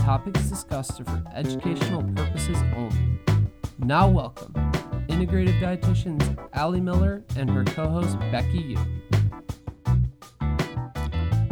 topics discussed are for educational purposes only. Now, welcome integrative dietitians Ali Miller and her co host Becky Yu.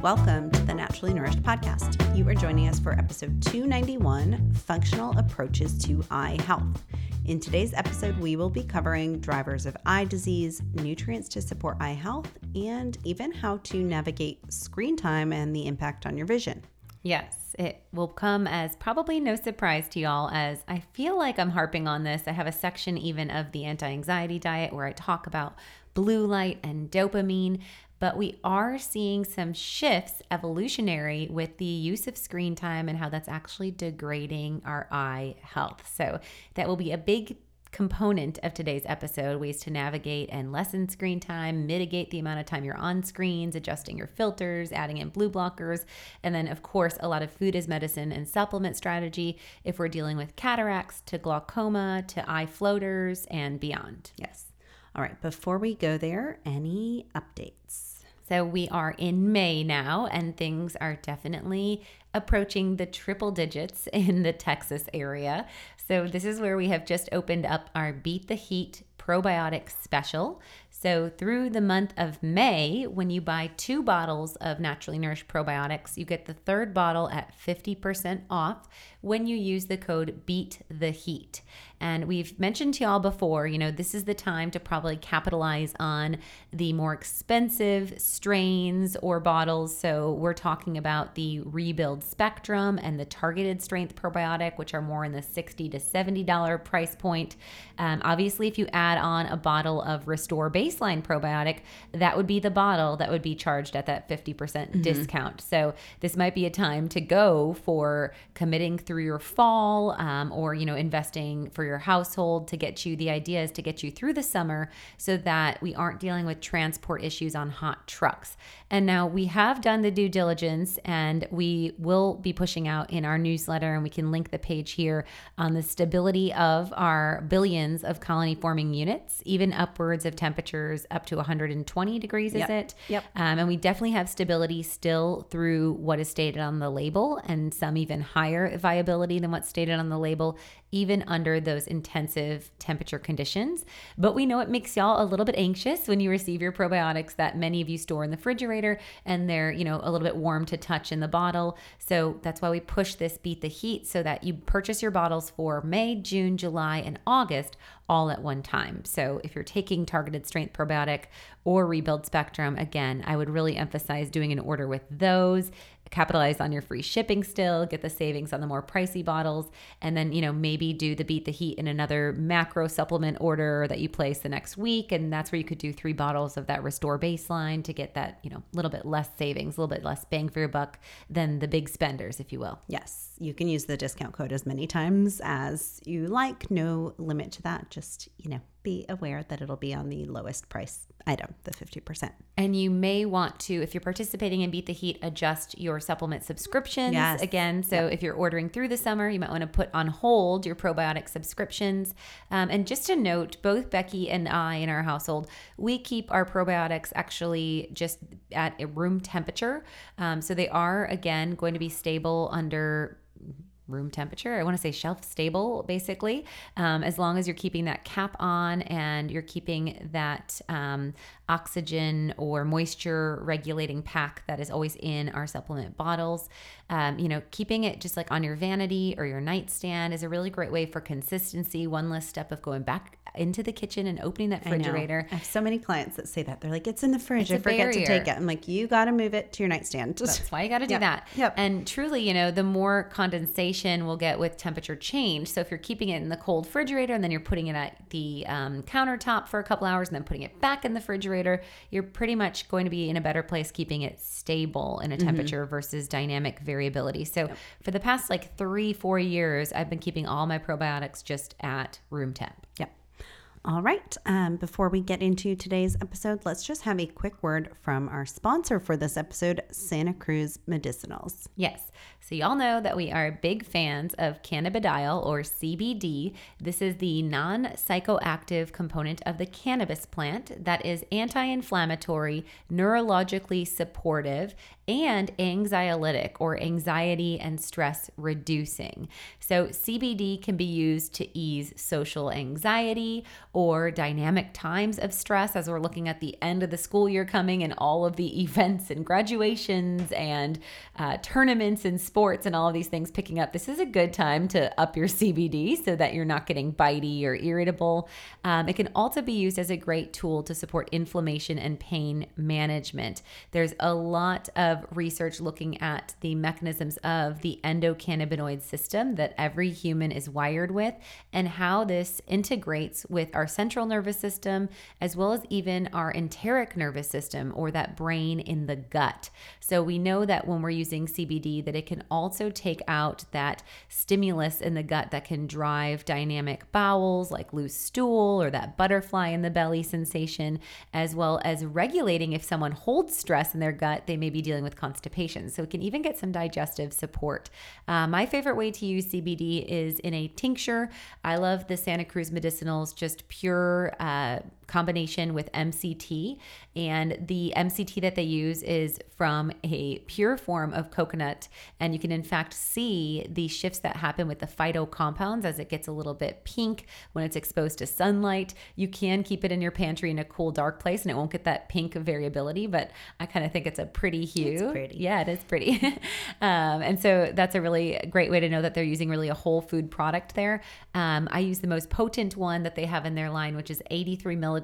Welcome to the Naturally Nourished podcast. You are joining us for episode 291 Functional Approaches to Eye Health. In today's episode, we will be covering drivers of eye disease, nutrients to support eye health, and even how to navigate screen time and the impact on your vision. Yes, it will come as probably no surprise to y'all, as I feel like I'm harping on this. I have a section even of the anti anxiety diet where I talk about blue light and dopamine, but we are seeing some shifts evolutionary with the use of screen time and how that's actually degrading our eye health. So that will be a big component of today's episode ways to navigate and lessen screen time, mitigate the amount of time you're on screens, adjusting your filters, adding in blue blockers, and then, of course, a lot of food as medicine and supplement strategy if we're dealing with cataracts to glaucoma to eye floaters and beyond. Yes. All right, before we go there, any updates? So we are in May now, and things are definitely approaching the triple digits in the Texas area. So this is where we have just opened up our Beat the Heat probiotic special. So, through the month of May, when you buy two bottles of naturally nourished probiotics, you get the third bottle at 50% off when you use the code Beat the Heat. And we've mentioned to y'all before, you know, this is the time to probably capitalize on the more expensive strains or bottles. So, we're talking about the Rebuild Spectrum and the Targeted Strength Probiotic, which are more in the 60 to $70 price point. Um, obviously, if you add on a bottle of Restore baseline probiotic, that would be the bottle that would be charged at that 50% mm hmm discount. So this might be a time to go for committing through your fall um, or, you know, investing for your household to get you, the idea is to get you through the summer so that we aren't dealing with transport issues on hot trucks. And now we have done the due diligence and we will be pushing out in our newsletter and we can link the page here on the stability of our billions of colony forming units, even upwards of temperatures up to 120 degrees, yep. is it? Yep. Um, and we definitely have stability still through what is stated on the label, and some even higher viability than what's stated on the label, even under those intensive temperature conditions. But we know it makes y'all a little bit anxious when you receive your probiotics that many of you store in the refrigerator and they're, you know, a little bit warm to touch in the bottle. So that's why we push this beat the heat so that you purchase your bottles for May, June, July, and August all at one time. So if you're taking targeted strength probiotic or rebuild spectrum, again, I would really emphasize doing an order with those capitalize on your free shipping still, get the savings on the more pricey bottles, and then, you know, maybe do the beat the heat in another macro supplement order that you place the next week. And that's where you could do three bottles of that restore baseline to get that, you know, a little bit less savings, a little bit less bang for your buck than the big spenders, if you will. Yes. You can use the discount code as many times as you like. No limit to that. Just, you know, be aware that it'll be on the lowest price item, the 50%. And you may want to, if you're participating in Beat the Heat, adjust your supplement subscriptions yes. again. So yep. if you're ordering through the summer, you might want to put on hold your probiotic subscriptions. Um, and just a note, both Becky and I in our household, we keep our probiotics actually just at a room temperature. Um, so they are, again, going to be stable under room temperature. I want to say shelf stable, basically, um, as long as you're keeping that cap on and you're keeping that um, oxygen or moisture regulating pack that is always in our supplement bottles. Um, you know, keeping it just like on your vanity or your nightstand is a really great way for consistency. One less step of going back into the kitchen and opening that refrigerator. I have so many clients that say that. They're like, it's in the fridge. I forget to take it. I'm like, you got to move it to your nightstand. That's why you got to do Yep. that. Yep. And truly, you know, the more condensation we'll get with temperature change. So if you're keeping it in the cold refrigerator and then you're putting it at the um, countertop for a couple hours and then putting it back in the refrigerator, you're pretty much going to be in a better place keeping it stable in a temperature versus dynamic variability. So for the past like three, four years, I've been keeping all my probiotics just at room temp. All right. Um, before we get into today's episode, let's just have a quick word from our sponsor for this episode, Santa Cruz Medicinals. Yes. So, y'all know that we are big fans of cannabidiol or CBD. This is the non psychoactive component of the cannabis plant that is anti inflammatory, neurologically supportive, and anxiolytic or anxiety and stress reducing. So, CBD can be used to ease social anxiety or dynamic times of stress as we're looking at the end of the school year coming and all of the events and graduations and uh, tournaments and sports and all of these things picking up. This is a good time to up your CBD so that you're not getting bitey or irritable. Um, it can also be used as a great tool to support inflammation and pain management. There's a lot of research looking at the mechanisms of the endocannabinoid system that every human is wired with and how this integrates with our central nervous system as well as even our enteric nervous system or that brain in the gut. So we know that when we're using CBD that it can also take out that stimulus in the gut that can drive dynamic bowels like loose stool or that butterfly in the belly sensation as well as regulating if someone holds stress in their gut they may be dealing with constipation. So it can even get some digestive support. Uh, my favorite way to use CBD is in a tincture. I love the Santa Cruz Medicinals, just pure uh, combination with MCT. And the MCT that they use is from a pure form of coconut. And you can, in fact, see the shifts that happen with the phyto compounds as it gets a little bit pink when it's exposed to sunlight. You can keep it in your pantry in a cool, dark place and it won't get that pink variability, but I kind of think it's a pretty hue. It's pretty. Yeah, it is pretty. um, and so that's a really great way to know that they're using really a whole food product there. Um, I use the most potent one that they have in their line, which is 83 milligrams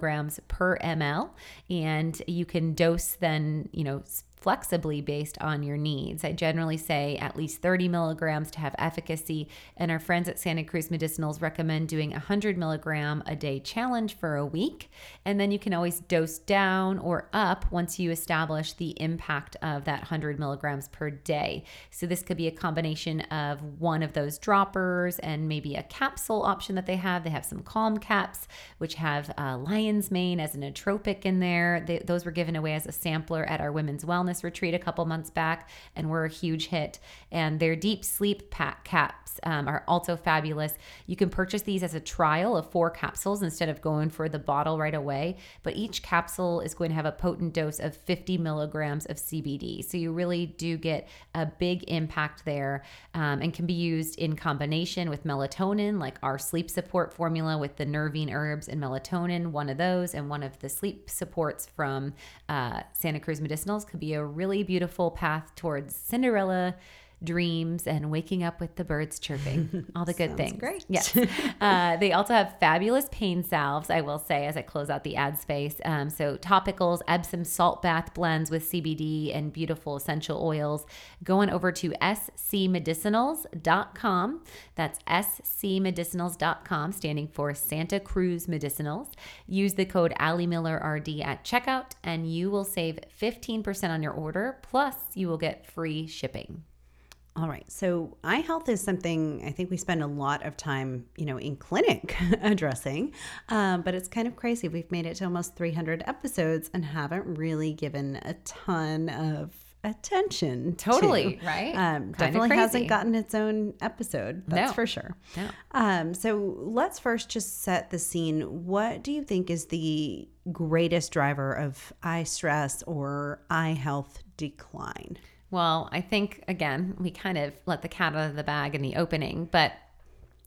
per ml. And you can dose then, you know, flexibly based on your needs. I generally say at least 30 milligrams to have efficacy, and our friends at Santa Cruz Medicinals recommend doing a 100 milligram a day challenge for a week. And then you can always dose down or up once you establish the impact of that 100 milligrams per day. So this could be a combination of one of those droppers and maybe a capsule option that they have. They have some calm caps, which have uh, lion's mane as an nootropic in there. They, those were given away as a sampler at our women's wellness retreat a couple months back and were a huge hit. And their deep sleep pack caps um, are also fabulous. You can purchase these as a trial of four capsules instead of going for the bottle right away. But each capsule is going to have a potent dose of 50 milligrams of CBD. So you really do get a big impact there um, and can be used in combination with melatonin, like our sleep support formula with the nervine herbs and melatonin, one of those, and one of the sleep supports from uh, Santa Cruz Medicinals could be a really beautiful path towards Cinderella dreams and waking up with the birds chirping. All the good things. great. yes. Uh, they also have fabulous pain salves i will say as i close out the ad space. Um, so topicals epsom salt bath blends with cbd and beautiful essential oils. Going over to scmedicinals.com that's scmedicinals.com standing for santa cruz medicinals. Use the code ali miller rd at checkout and you will save 15% on your order plus you will get free shipping All right. So, eye health is something I think we spend a lot of time, you know, in clinic addressing. Um, but it's kind of crazy. We've made it to almost 300 episodes and haven't really given a ton of attention. to. Totally, right? Um, definitely crazy. hasn't gotten its own episode. That's No. for sure. No. Um, so let's first just set the scene. What do you think is the greatest driver of eye stress or eye health decline? Well, I think again, we kind of let the cat out of the bag in the opening, but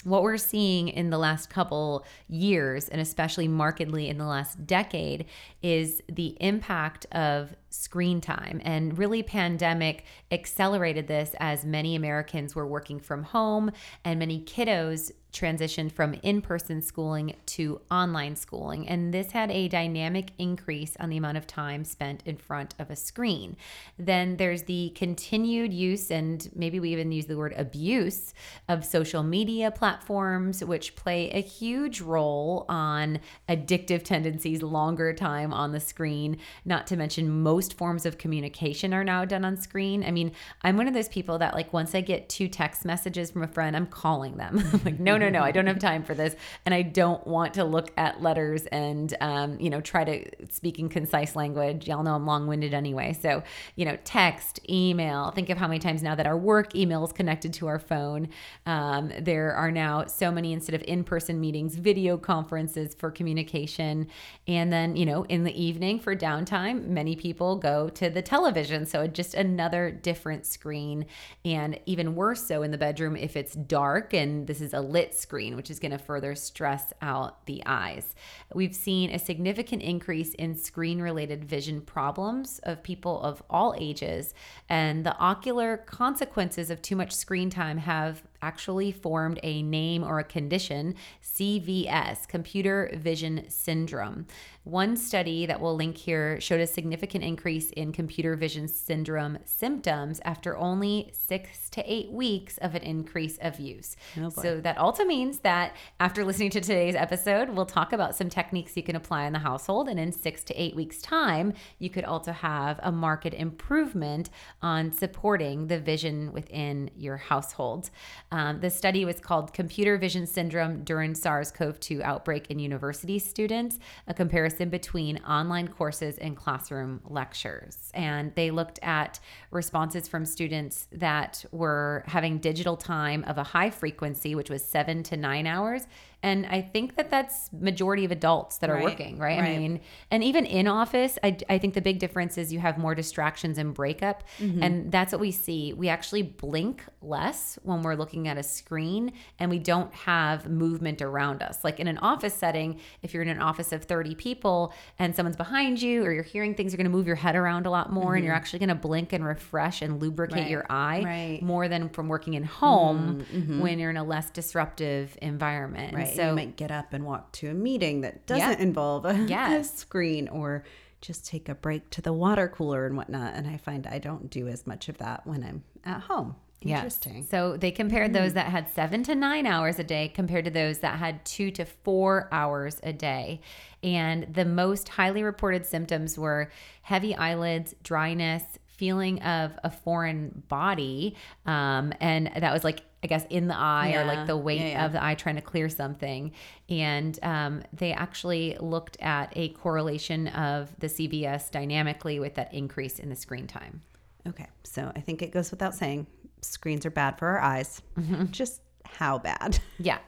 what we're seeing in the last couple years, and especially markedly in the last decade, is the impact of screen time. And really, pandemic accelerated this as many Americans were working from home and many kiddos transitioned from in person schooling to online schooling. And this had a dynamic increase on the amount of time spent in front of a screen. Then there's the continued use, and maybe we even use the word abuse, of social media platforms, which play a huge role on addictive tendencies, longer time on the screen. Not to mention, most forms of communication are now done on screen. I mean, I'm one of those people that, like, once I get two text messages from a friend, I'm calling them. I'm like, no, no, no, I don't have time for this. And I don't want to look at letters and, um, you know, try to speak in concise language. Y'all know I'm long winded anyway. So, you know, text, email. Think of how many times now that our work email is connected to our phone. Um, there are now so many, instead of in person meetings, video conferences for communication. And then, you know, in the evening for downtime, many people go to the television. So just another different screen. And even worse so in the bedroom if it's dark and this is a lit screen, which is going to further stress out the eyes. We've seen a significant increase in screen related vision problems of people of all ages, and the ocular consequences of too much screen time have actually formed a name or a condition, CVS, computer vision syndrome. One study that we'll link here showed a significant increase in computer vision syndrome symptoms after only six to eight weeks of an increase of use. Oh so that also means that after listening to today's episode, we'll talk about some techniques you can apply in the household. And in six to eight weeks' time, you could also have a market improvement on supporting the vision within your household. Um, the study was called Computer Vision Syndrome During SARS CoV 2 Outbreak in University Students, a comparison between online courses and classroom lectures. And they looked at responses from students that were having digital time of a high frequency, which was seven to nine hours, and I think that that's majority of adults that are right. working, right? right? I mean, and even in office, I, I think the big difference is you have more distractions and breakup. Mm-hmm. And that's what we see. We actually blink less when we're looking at a screen and we don't have movement around us. Like in an office setting, if you're in an office of 30 people and someone's behind you or you're hearing things, you're going to move your head around a lot more mm-hmm. and you're mm-hmm. actually going to blink and refresh and lubricate right. your eye more than from working in home mm-hmm. when you're in a less disruptive environment. Right. So you might get up and walk to a meeting that doesn't involve a, yes. a screen or just take a break to the water cooler and whatnot. And I find I don't do as much of that when I'm at home. Interesting. Yes. So they compared those mm. that had seven to nine hours a day compared to those that had two to four hours a day. And the most highly reported symptoms were heavy eyelids, dryness, feeling of a foreign body. Um, and that was like I guess in the eye yeah. or like the weight yeah, yeah. of the eye trying to clear something. And um, they actually looked at a correlation of the CVS dynamically with that increase in the screen time. Okay. So I think it goes without saying screens are bad for our eyes. Mm-hmm. Just how bad? Yeah.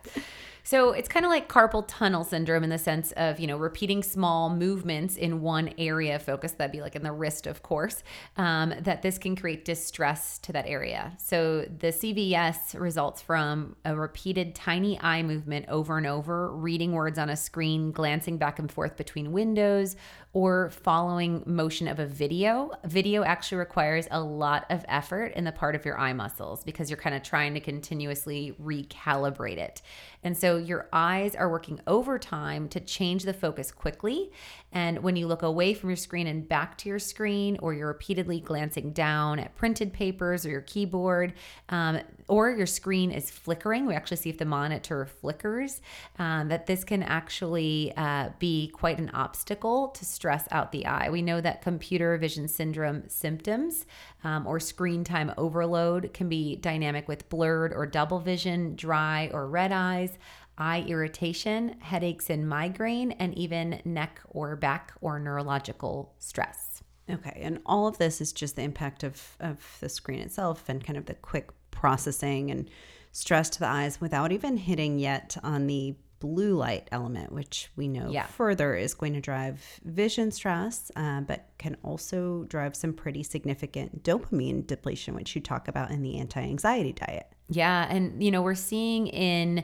So it's kind of like carpal tunnel syndrome in the sense of, you know, repeating small movements in one area of focus. That'd be like in the wrist, of course, um, that this can create distress to that area. So the CVS results from a repeated tiny eye movement over and over, reading words on a screen, glancing back and forth between windows, or following motion of a video. Video actually requires a lot of effort in the part of your eye muscles because you're kind of trying to continuously recalibrate it. And so your eyes are working overtime to change the focus quickly. And when you look away from your screen and back to your screen, or you're repeatedly glancing down at printed papers or your keyboard, um, or your screen is flickering, we actually see if the monitor flickers, um, that this can actually uh, be quite an obstacle to stress out the eye. We know that computer vision syndrome symptoms um, or screen time overload can be dynamic with blurred or double vision, dry or red eyes, eye irritation, headaches and migraine, and even neck or back or neurological stress. Okay, and all of this is just the impact of, of the screen itself and kind of the quick processing and stress to the eyes without even hitting yet on the blue light element, which we know yeah. further is going to drive vision stress, uh, but can also drive some pretty significant dopamine depletion, which you talk about in the anti anxiety diet. Yeah. And, you know, we're seeing in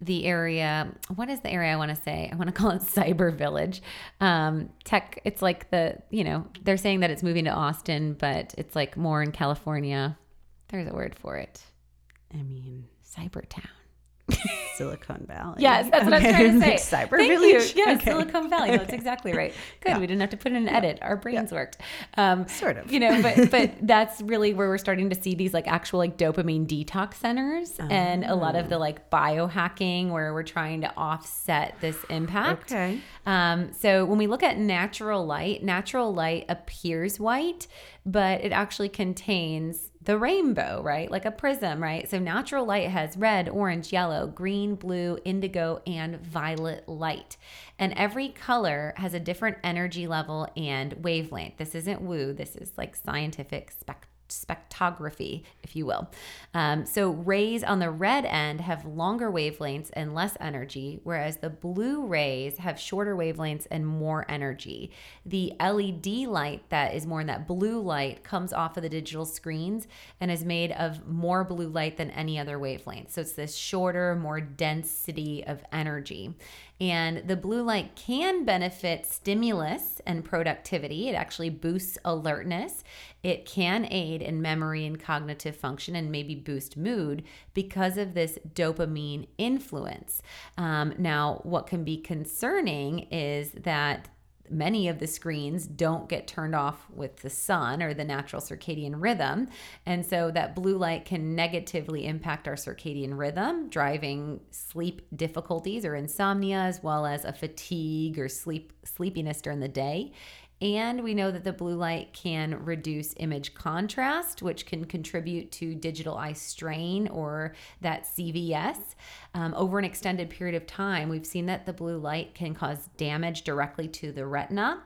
the area. What is the area I want to say? I want to call it Cyber Village. Um, tech. It's like the you know they're saying that it's moving to Austin, but it's like more in California. There's a word for it. I mean, Cybertown. Silicon Valley. Yes, that's what I was trying to say. Cyber Thank Village. You. Yes, Okay. Silicon Valley. That's exactly right. Good. Yeah. We didn't have to put in an edit. Our brains worked. Um, Sort of. You know, but but that's really where we're starting to see these like actual like dopamine detox centers and a lot Oh. of the like biohacking where we're trying to offset this impact. Okay. Um, so when we look at natural light, natural light appears white, but it actually contains the rainbow, right? Like a prism, right? So natural light has red, orange, yellow, green, blue, indigo, and violet light. And every color has a different energy level and wavelength. This isn't woo, this is like scientific spectrum spectrography, if you will. Um, so rays on the red end have longer wavelengths and less energy, whereas the blue rays have shorter wavelengths and more energy. The LED light that is more in that blue light comes off of the digital screens and is made of more blue light than any other wavelength. So it's this shorter, more density of energy. And the blue light can benefit stimulus and productivity. It actually boosts alertness. It can aid in memory and cognitive function and maybe boost mood because of this dopamine influence. Um, now, what can be concerning is that many of the screens don't get turned off with the sun or the natural circadian rhythm. And so that blue light can negatively impact our circadian rhythm, driving sleep difficulties or insomnia, as well as a fatigue or sleep sleepiness during the day. And we know that the blue light can reduce image contrast, which can contribute to digital eye strain or that CVS. Um, over an extended period of time, we've seen that the blue light can cause damage directly to the retina,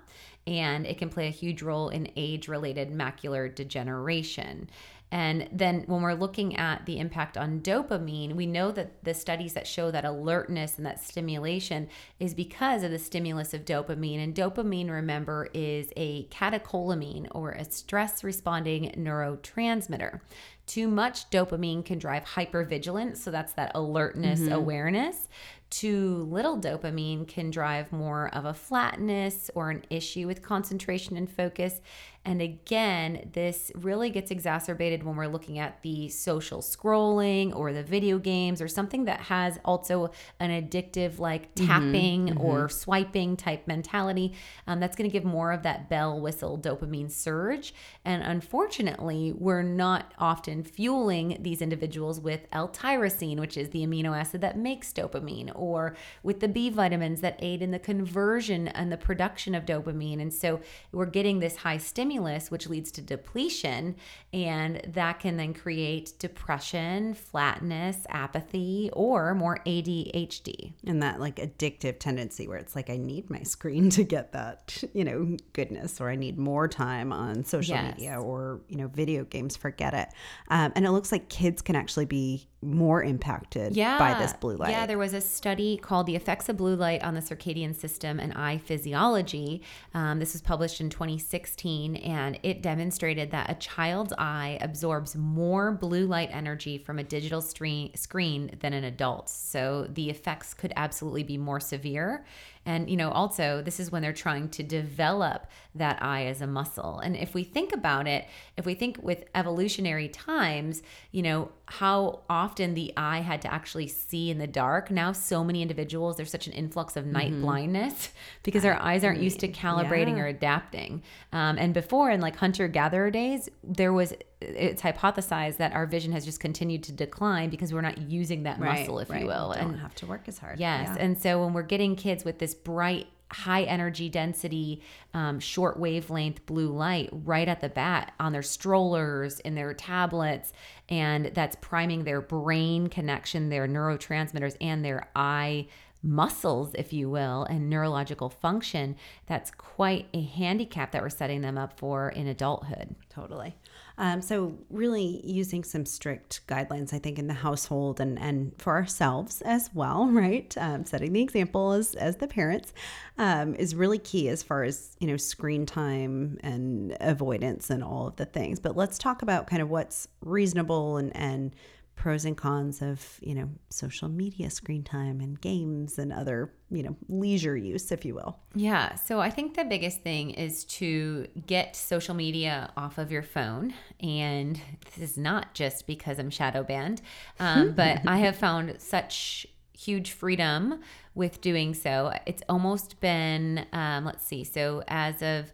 and it can play a huge role in age related macular degeneration. And then when we're looking at the impact on dopamine, we know that the studies that show that alertness and that stimulation is because of the stimulus of dopamine. And dopamine, remember, is a catecholamine or a stress responding neurotransmitter. Too much dopamine can drive hypervigilance, so that's that alertness, mm-hmm. awareness. Too little dopamine can drive more of a flatness or an issue with concentration and focus. And again, this really gets exacerbated when we're looking at the social scrolling or the video games or something that has also an addictive, like tapping or swiping type mentality. Um, that's going to give more of that bell whistle dopamine surge. And unfortunately, we're not often fueling these individuals with L-tyrosine, which is the amino acid that makes dopamine, or with the B vitamins that aid in the conversion and the production of dopamine. And so we're getting this high stimulus, which leads to depletion, and that can then create depression, flatness, apathy, or more ADHD. and that like addictive tendency where it's like I need my screen to get that, you know, goodness, or I need more time on social Yes. media or you know video games. Forget it. Um, and it looks like kids can actually be more impacted by this blue light. Yeah, there was a study called The Effects of Blue Light on the Circadian System and Eye Physiology. Um, this was published in 2016, and it demonstrated that a child's eye absorbs more blue light energy from a digital stre- screen than an adult's. So the effects could absolutely be more severe. And, you know, also, this is when they're trying to develop that eye as a muscle. And if we think about it, if we think with evolutionary times, you know, how often the eye had to actually see in the dark. Now, so many individuals, there's such an influx of night blindness because our eyes aren't used to calibrating yeah. or adapting. Um, and before, in like hunter gatherer days, there was it's hypothesized that our vision has just continued to decline because we're not using that muscle, if you will. Don't And have to work as hard. Yes. Yeah. And so when we're getting kids with this bright, high energy density, um, short wavelength blue light right at the bat on their strollers, in their tablets, and that's priming their brain connection, their neurotransmitters, and their eye muscles, if you will, and neurological function, that's quite a handicap that we're setting them up for in adulthood. Totally. Um, so, really using some strict guidelines, I think, in the household and, and for ourselves as well, right? Um, setting the example as, as the parents um, is really key as far as, you know, screen time and avoidance and all of the things. But let's talk about kind of what's reasonable and, and pros and cons of, you know, social media screen time and games and other, you know, leisure use, if you will. Yeah. So I think the biggest thing is to get social media off of your phone. And this is not just because I'm shadow banned, um, but I have found such huge freedom with doing so. It's almost been, um, let's see, so as of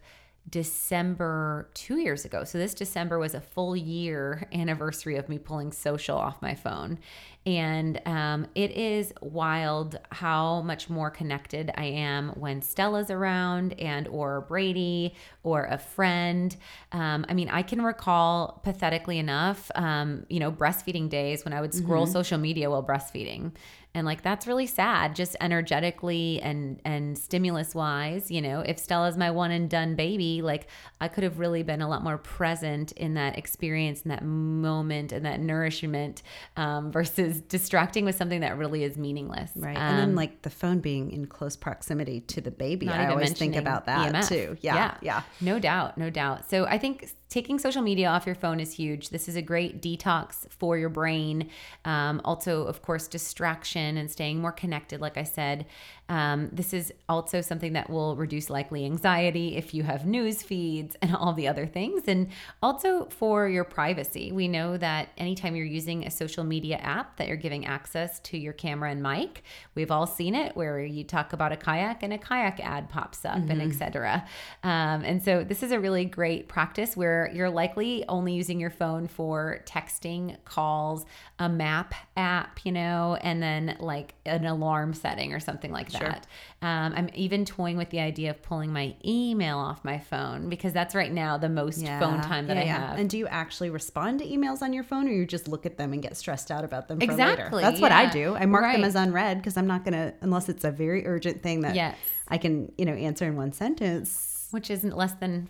December two years ago. So this December was a full year anniversary of me pulling social off my phone. And um, it is wild how much more connected I am when Stella's around and or Brady or a friend. Um, I mean, I can recall pathetically enough, um, you know, breastfeeding days when I would scroll mm-hmm. social media while breastfeeding and like that's really sad just energetically and and stimulus wise you know if stella's my one and done baby like i could have really been a lot more present in that experience and that moment and that nourishment um, versus distracting with something that really is meaningless. Right. Um, and then um, like the phone being in close proximity to the baby i always think about that EMF. too. Yeah, yeah. yeah. No doubt no doubt. So i think taking social media off your phone is huge. This is a great detox for your brain. Um, also, of course, distraction and staying more connected, like I said. Um, this is also something that will reduce likely anxiety if you have news feeds and all the other things. And also for your privacy. We know that anytime you're using a social media app that you're giving access to your camera and mic, we've all seen it where you talk about a kayak and a kayak ad pops up mm-hmm. and etc. Um, and so this is a really great practice where you're likely only using your phone for texting, calls, a map app, you know, and then like an alarm setting or something like sure. that. Um, I'm even toying with the idea of pulling my email off my phone because that's right now the most yeah. phone time that yeah, I yeah. have. And do you actually respond to emails on your phone or you just look at them and get stressed out about them exactly, That's what I do. I mark right. them as unread because I'm not going to, unless it's a very urgent thing that yes. I can, you know, answer in one sentence. Which isn't less than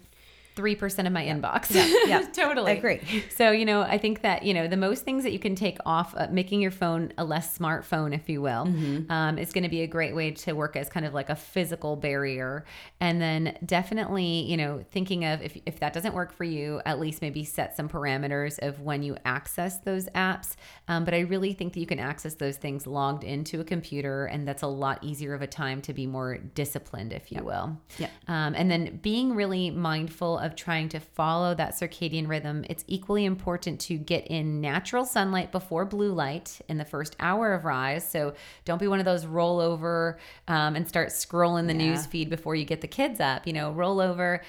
3% of my yeah. inbox. Yeah, yeah. totally. I agree. So, you know, I think that, you know, the most things that you can take off, uh, making your phone a less smartphone, if you will, mm-hmm. um, is going to be a great way to work as kind of like a physical barrier. And then definitely, you know, thinking of if, if that doesn't work for you, at least maybe set some parameters of when you access those apps. Um, but I really think that you can access those things logged into a computer, and that's a lot easier of a time to be more disciplined, if you will. Yeah. Um, and then being really mindful of trying to follow that circadian rhythm, it's equally important to get in natural sunlight before blue light in the first hour of rise. So don't be one of those roll over um, and start scrolling the yeah. news feed before you get the kids up. You know, roll over,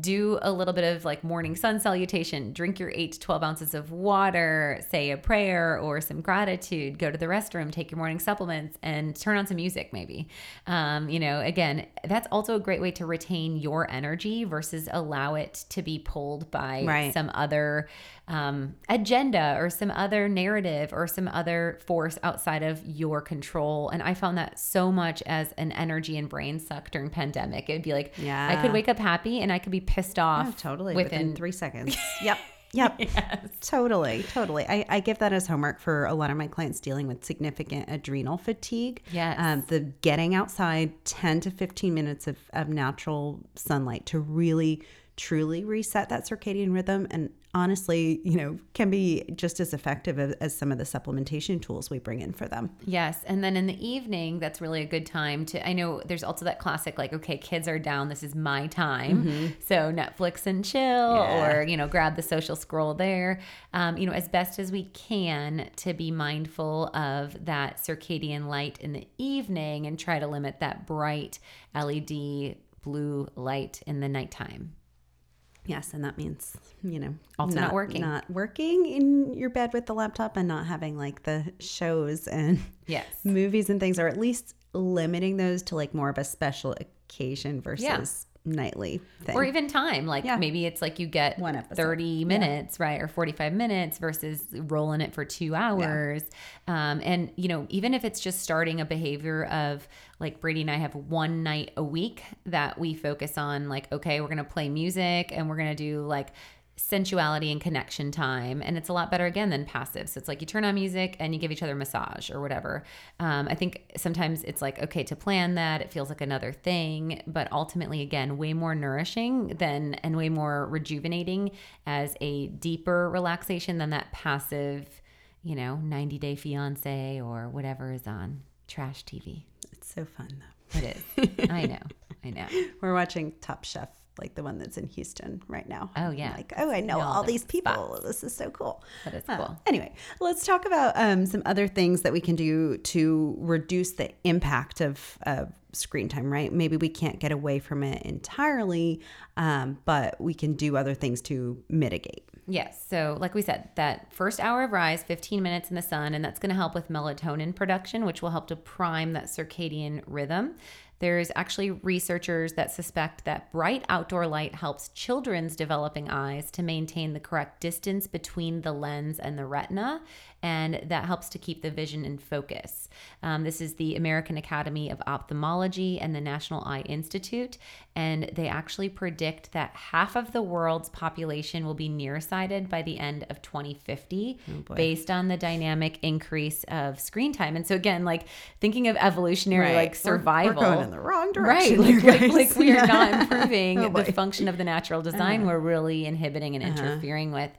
do a little bit of like morning sun salutation, drink your eight to 12 ounces of water, say a prayer or some gratitude, go to the restroom, take your morning supplements, and turn on some music, maybe. Um, you know, again, that's also a great way to retain your energy versus allow it to be pulled by right. some other um, agenda or some other narrative or some other force outside of your control. And I found that so much as an energy and brain suck during pandemic. It'd be like, yeah, I could wake up happy and I could be pissed off. Totally. Within, within three seconds. yep. Yep. yes. Totally. Totally. I, I give that as homework for a lot of my clients dealing with significant adrenal fatigue. Yes. Um, the getting outside 10 to 15 minutes of, of natural sunlight to really truly reset that circadian rhythm and honestly, you know, can be just as effective as, as, some of the supplementation tools we bring in for them. Yes. And then in the evening, that's really a good time to, I know there's also that classic, like, okay, kids are down. This is my time. Mm-hmm. So Netflix and chill yeah. or, you know, grab the social scroll there. Um, you know, as best as we can to be mindful of that circadian light in the evening and try to limit that bright LED blue light in the nighttime. Yes, and that means, you know, also not, not, working. Not working in your bed with the laptop and not having like the shows and yes. movies and things, or at least limiting those to like more of a special occasion versus yeah nightly thing. Or even time. Like yeah. maybe it's like you get One episode. 30 minutes, yeah. right? Or 45 minutes versus rolling it for two hours. Yeah. Um, and, you know, even if it's just starting a behavior of like Brady and I have one night a week that we focus on, like, okay, we're going to play music and we're going to do like, sensuality and connection time. And it's a lot better again than passive. So it's like you turn on music and you give each other massage or whatever. Um, I think sometimes it's like, okay, to plan that, it feels like another thing, but ultimately, again, way more nourishing than and way more rejuvenating as a deeper relaxation than that passive you know, 90 Day Fiance or whatever is on trash TV. It's so fun though. It is. I know. I know. We're watching Top Chef, like the one that's in Houston right now. Oh, yeah. I'm like, oh, I know all all these people. spots. This is so cool. That is Uh, cool. anyway, let's talk about um, some other things that we can do to reduce the impact of, of screen time, right? Maybe we can't get away from it entirely, um, but we can do other things to mitigate. Yes. So, like we said, that first hour of rise, 15 minutes in the sun, and that's going to help with melatonin production, which will help to prime that circadian rhythm. There's actually researchers that suspect that bright outdoor light helps children's developing eyes to maintain the correct distance between the lens and the retina, and that helps to keep the vision in focus. Um, this is the American Academy of Ophthalmology and the National Eye Institute, and they actually predict that half of the world's population will be nearsighted by the end of 2050 based on the dynamic increase of screen time. And so again, like thinking of evolutionary like We're- survival. We're, going in the wrong Right, direction. like, like, like we are not improving Oh, the. Uh-huh. function of the natural design. We're really inhibiting and interfering with.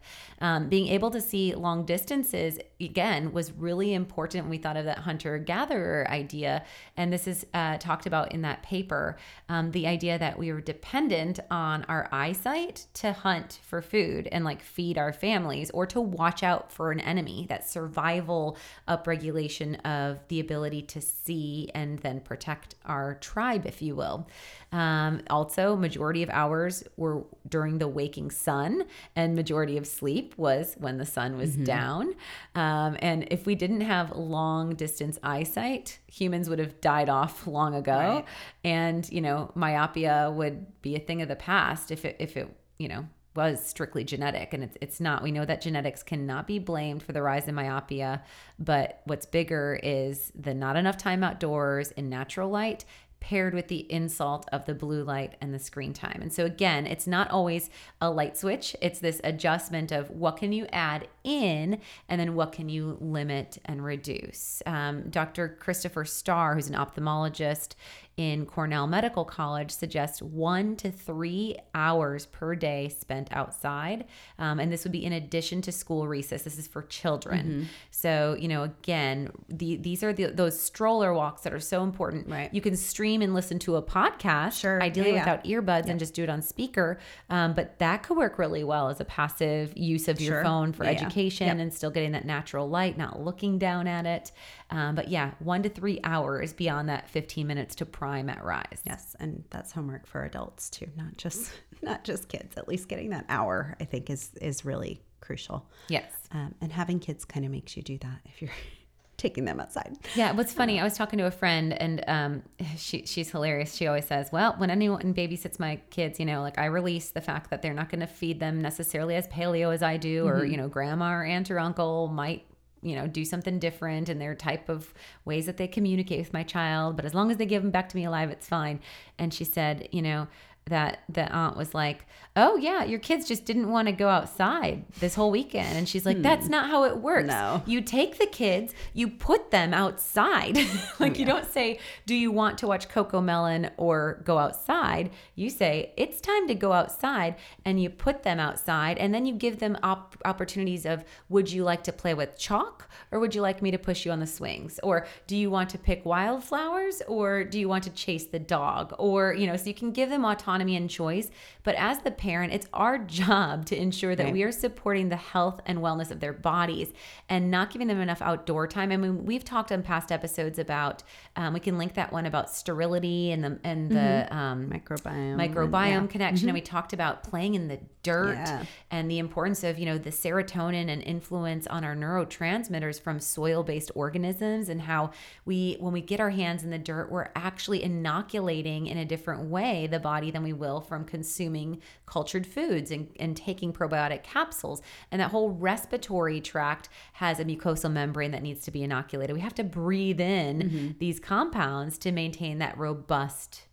Um, being able to see long distances again was really important when we thought of that hunter gatherer idea, and this is uh, talked about in that paper. Um, the idea that we were dependent on our eyesight to hunt for food and like feed our families, or to watch out for an enemy. That survival upregulation of the ability to see and then protect our tribe, if you will. Um, also, majority of hours were during the waking sun, and majority of sleep was when the sun was down. Um, and if we didn't have long distance eyesight, humans would have died off long ago, and you know, myopia would be a thing of the past if it if it you know was strictly genetic and it's it's not we know that genetics cannot be blamed for the rise in myopia but what's bigger is the not enough time outdoors in natural light paired with the insult of the blue light and the screen time. And so again, it's not always a light switch. It's this adjustment of what can you add in and then what can you limit and reduce. Um, Dr. Christopher Starr, who's an ophthalmologist in Cornell Medical College, suggests one to three hours per day spent outside. Um, and this would be in addition to school recess. This is for children. So, you know, again, the, these are the, those stroller walks that are so important. Right. You can stream and listen to a podcast, Sure. ideally Yeah, yeah. without earbuds and just do it on speaker. Um, but that could work really well as a passive use of your phone for Yeah, yeah. education Yep. and still getting that natural light, not looking down at it. Um, but yeah, one to three hours beyond that 15 minutes to prime at rise. Yes, and that's homework for adults too, not just not just kids. At least getting that hour, I think, is is really crucial. Yes. Um, and having kids kind of makes you do that if you're taking them outside. Yeah, what's funny, I was talking to a friend and um, she, she's hilarious. She always says, Well, when anyone babysits my kids, you know, like I release the fact that they're not going to feed them necessarily as paleo as I do, or, you know, grandma or aunt or uncle might, you know, do something different in their type of ways that they communicate with my child. But as long as they give them back to me alive, it's fine. And she said, You know, that the aunt was like, "Oh yeah, your kids just didn't want to go outside this whole weekend." And she's like, hmm. "That's not how it works. No. You take the kids, you put them outside. like you don't say, "Do you want to watch CoComelon or go outside?" You say, "It's time to go outside," and you put them outside, and then you give them op- opportunities of, "Would you like to play with chalk, or would you like me to push you on the swings, or do you want to pick wildflowers, or do you want to chase the dog, or you know?" So you can give them autonomy and choice, but as the parent, it's our job to ensure that Right. we are supporting the health and wellness of their bodies and not giving them enough outdoor time. I mean, we've talked on past episodes about um, we can link that one about sterility and the and the um, Microbiome. microbiome and- connection. And we talked about playing in the dirt Yeah. and the importance of you know the serotonin and influence on our neurotransmitters from soil-based organisms and how we when we get our hands in the dirt we're actually inoculating in a different way the body than we will from consuming cultured foods and, and taking probiotic capsules. And that whole respiratory tract has a mucosal membrane that needs to be inoculated. We have to breathe in these compounds to maintain that robust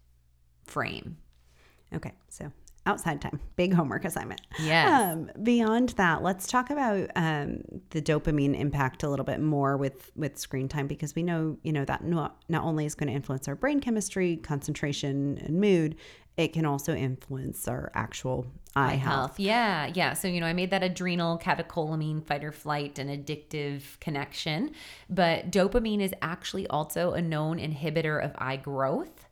frame Okay, so outside time, big homework assignment. Yeah. Um, beyond that, let's talk about um, the dopamine impact a little bit more with with screen time because we know you know that not not only is going to influence our brain chemistry, concentration, and mood. It can also influence our actual eye, health. health. Yeah, yeah. So, you know, I made that adrenal catecholamine fight or flight and addictive connection, but dopamine is actually also a known inhibitor of eye growth.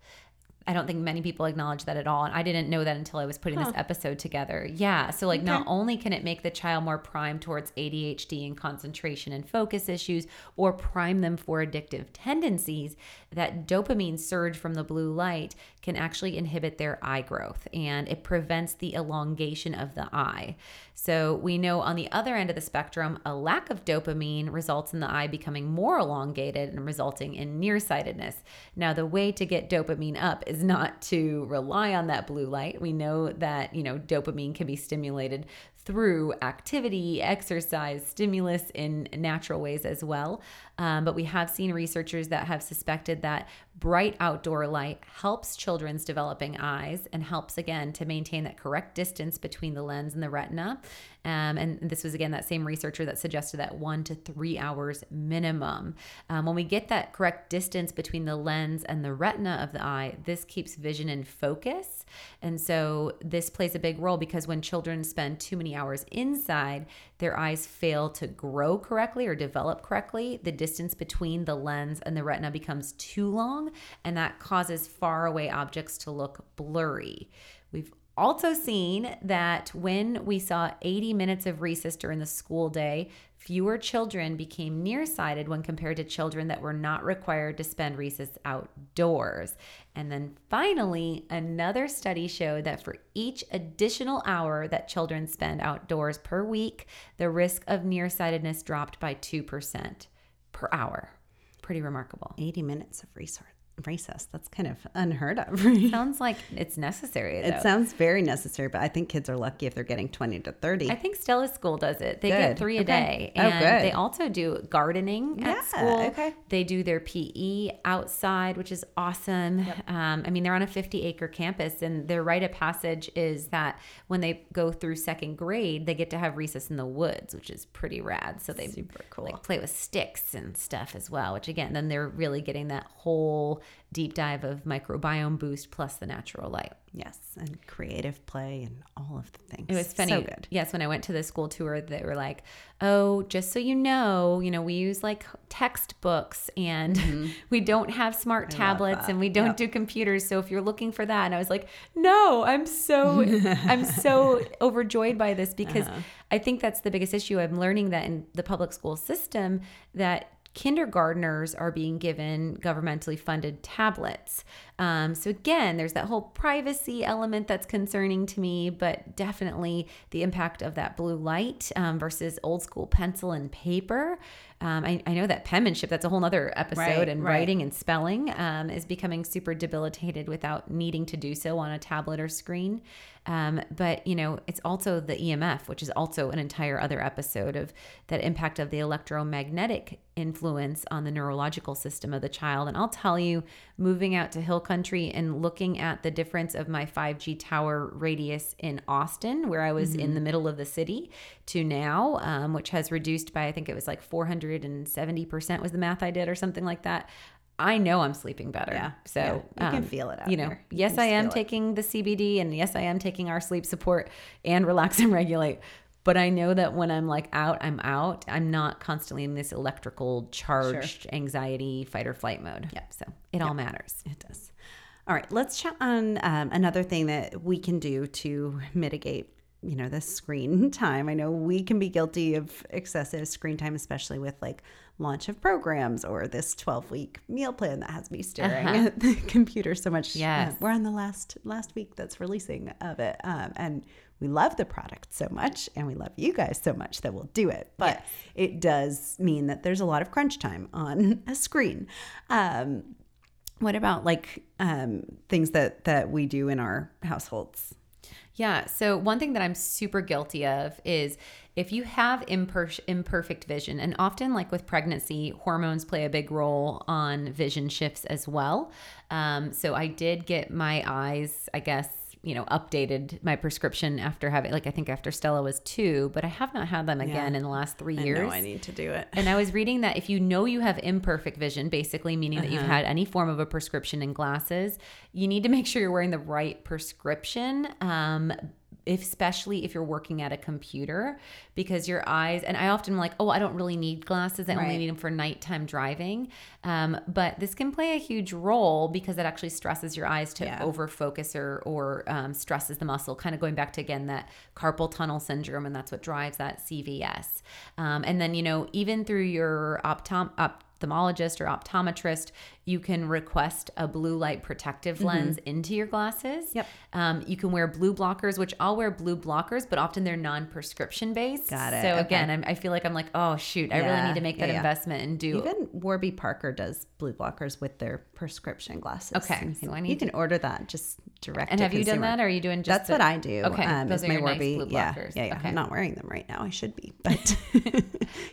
I don't think many people acknowledge that at all. And I didn't know that until I was putting this episode together. Yeah. So, like, not only can it make the child more primed towards ADHD and concentration and focus issues or prime them for addictive tendencies, that dopamine surge from the blue light can actually inhibit their eye growth and it prevents the elongation of the eye. So, we know on the other end of the spectrum, a lack of dopamine results in the eye becoming more elongated and resulting in nearsightedness. Now, the way to get dopamine up is not to rely on that blue light. We know that, you know, dopamine can be stimulated through activity, exercise, stimulus in natural ways as well. Um, but we have seen researchers that have suspected that bright outdoor light helps children's developing eyes and helps again to maintain that correct distance between the lens and the retina. Um, and this was again that same researcher that suggested that one to three hours minimum. Um, when we get that correct distance between the lens and the retina of the eye, this keeps vision in focus. And so this plays a big role because when children spend too many hours inside, their eyes fail to grow correctly or develop correctly. The distance between the lens and the retina becomes too long, and that causes faraway objects to look blurry. We've also seen that when we saw 80 minutes of recess during the school day, fewer children became nearsighted when compared to children that were not required to spend recess outdoors. And then finally, another study showed that for each additional hour that children spend outdoors per week, the risk of nearsightedness dropped by 2% per hour. Pretty remarkable. 80 minutes of research recess. That's kind of unheard of. Sounds like it's necessary. Though. It sounds very necessary, but I think kids are lucky if they're getting 20 to 30. I think Stella's School does it. They Good. get three a Okay. day. Oh, And good. they also do gardening Yeah, at school. okay. They do their PE outside, which is awesome. Um, I mean, they're on a 50 acre campus, and their rite of passage is that when they go through second grade, they get to have recess in the woods, which is pretty rad. So they Super cool. like play with sticks and stuff as well, which again, then they're really getting that whole deep dive of microbiome boost plus the natural light. yes, and creative play and all of the things. It was funny. So good. Yes, when I went to the school tour, they were like, "Oh, just so you know, you know, we use like textbooks, and mm-hmm. we don't have smart tablets, and we don't Yep. do computers. So if you're looking for that," and I was like, "No, I'm so, I'm so overjoyed by this because uh-huh. I think that's the biggest issue. I'm learning that in the public school system that." Kindergartners are being given governmentally funded tablets. Um, so, again, there's that whole privacy element that's concerning to me, but definitely the impact of that blue light um, versus old school pencil and paper. Um, I, I know that penmanship, that's a whole other episode, Right, and right. writing and spelling um, is becoming super debilitated without needing to do so on a tablet or screen. Um, but you know, it's also the EMF, which is also an entire other episode of that impact of the electromagnetic influence on the neurological system of the child. And I'll tell you, moving out to hill country and looking at the difference of my 5G tower radius in Austin, where I was in the middle of the city, to now, um, which has reduced by I think it was like 470 percent was the math I did or something like that. I know I'm sleeping better. Yeah, So yeah. You can um, feel it out You know, there. Yes, just I am feel it. taking the CBD and yes, I am taking our sleep support and relax and regulate. But I know that when I'm like out, I'm out. I'm not constantly in this electrical charged anxiety fight or flight mode. Yep. So it all matters. It does. All right, let's chat on um, another thing that we can do to mitigate, you know, the screen time. I know we can be guilty of excessive screen time, especially with like launch of programs or this 12 week meal plan that has me staring Uh-huh. at the computer so much. Yes. Uh, we're on the last last week that's releasing of it, um, and we love the product so much, and we love you guys so much that we'll do it. But it does mean that there's a lot of crunch time on a screen. Um, what about like um, things that that we do in our households? Yeah. So one thing that I'm super guilty of is if you have imper- imperfect vision, and often like with pregnancy, hormones play a big role on vision shifts as well. Um, so I did get my eyes, I guess, you know, updated my prescription after having, like, I think after Stella was two, but I have not had them again Yeah. in the last three I years. know I need to do it. And I was reading that if you know you have imperfect vision, basically meaning that you've Uh-huh. had any form of a prescription in glasses, you need to make sure you're wearing the right prescription. Um, if, especially if you're working at a computer, because your eyes, and I often like, oh, I don't really need glasses. I only need them for nighttime driving. Um, but this can play a huge role because it actually stresses your eyes to Yeah. over focus or, or um, stresses the muscle, kind of going back to again that carpal tunnel syndrome, and that's what drives that CVS. Um, and then, you know, even through your optom- ophthalmologist or optometrist, you can request a blue light protective lens into your glasses. Mm-hmm. Yep. Um, you can wear blue blockers, which I'll wear blue blockers, but often they're non prescription based. Got it. So Okay. again, I'm, I feel like I'm like, oh, shoot, I really need to make that yeah. investment and do Even Warby Parker does blue blockers with their prescription glasses. Okay, so I you need can order that just direct. And have you done that? Or are you doing just That's the- what I do. Okay, um, those are my your nice blue yeah, blockers. yeah, yeah. Okay. I'm not wearing them right now. I should be, but yes.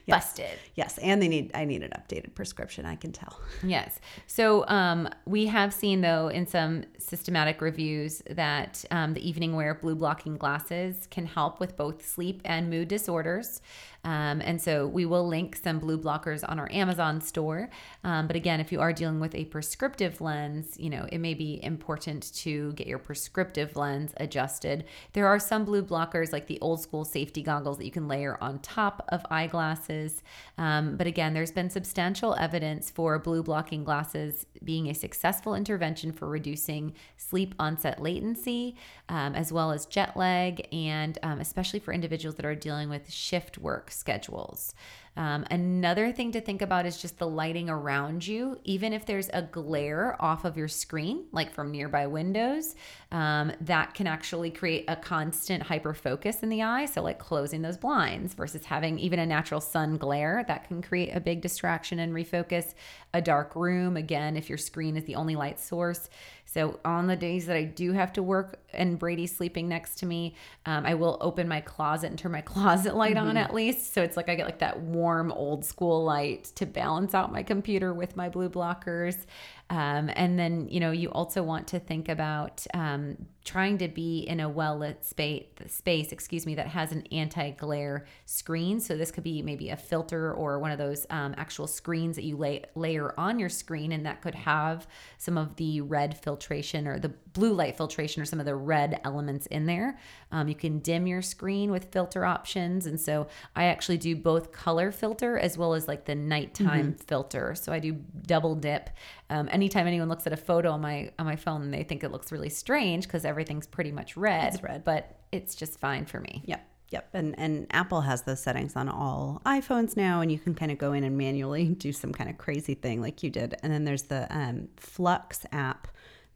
busted. Yes, and they need. I need an updated prescription. I can tell. Yes. So um, we have seen, though, in some systematic reviews that um, the evening wear blue blocking glasses can help with both sleep and mood disorders. Um, and so we will link some blue blockers on our Amazon store. Um, but again, if you are dealing with a prescriptive lens, you know, it may be important to get your prescriptive lens adjusted. There are some blue blockers, like the old school safety goggles, that you can layer on top of eyeglasses. Um, but again, there's been substantial evidence for blue blocking glasses being a successful intervention for reducing sleep onset latency, um, as well as jet lag, and um, especially for individuals that are dealing with shift work schedules. Um, another thing to think about is just the lighting around you. Even if there's a glare off of your screen, like from nearby windows, um, that can actually create a constant hyper focus in the eye. So, like closing those blinds versus having even a natural sun glare, that can create a big distraction and refocus. A dark room, again, if your screen is the only light source. So, on the days that I do have to work and Brady's sleeping next to me, um, I will open my closet and turn my closet light on at least. So, it's like I get like that warm old school light to balance out my computer with my blue blockers. Um, and then, you know, you also want to think about um, trying to be in a well lit space, space, excuse me, that has an anti glare screen. So this could be maybe a filter or one of those um, actual screens that you lay, layer on your screen, and that could have some of the red filtration or the blue light filtration or some of the red elements in there. Um, you can dim your screen with filter options, and so I actually do both color filter as well as like the nighttime filter. So I do double dip. Um, anytime anyone looks at a photo on my on my phone, they think it looks really strange because everything's pretty much red. It's red. but it's just fine for me. Yep. Yep. And and Apple has those settings on all iPhones now, and you can kind of go in and manually do some kind of crazy thing like you did. And then there's the um, Flux app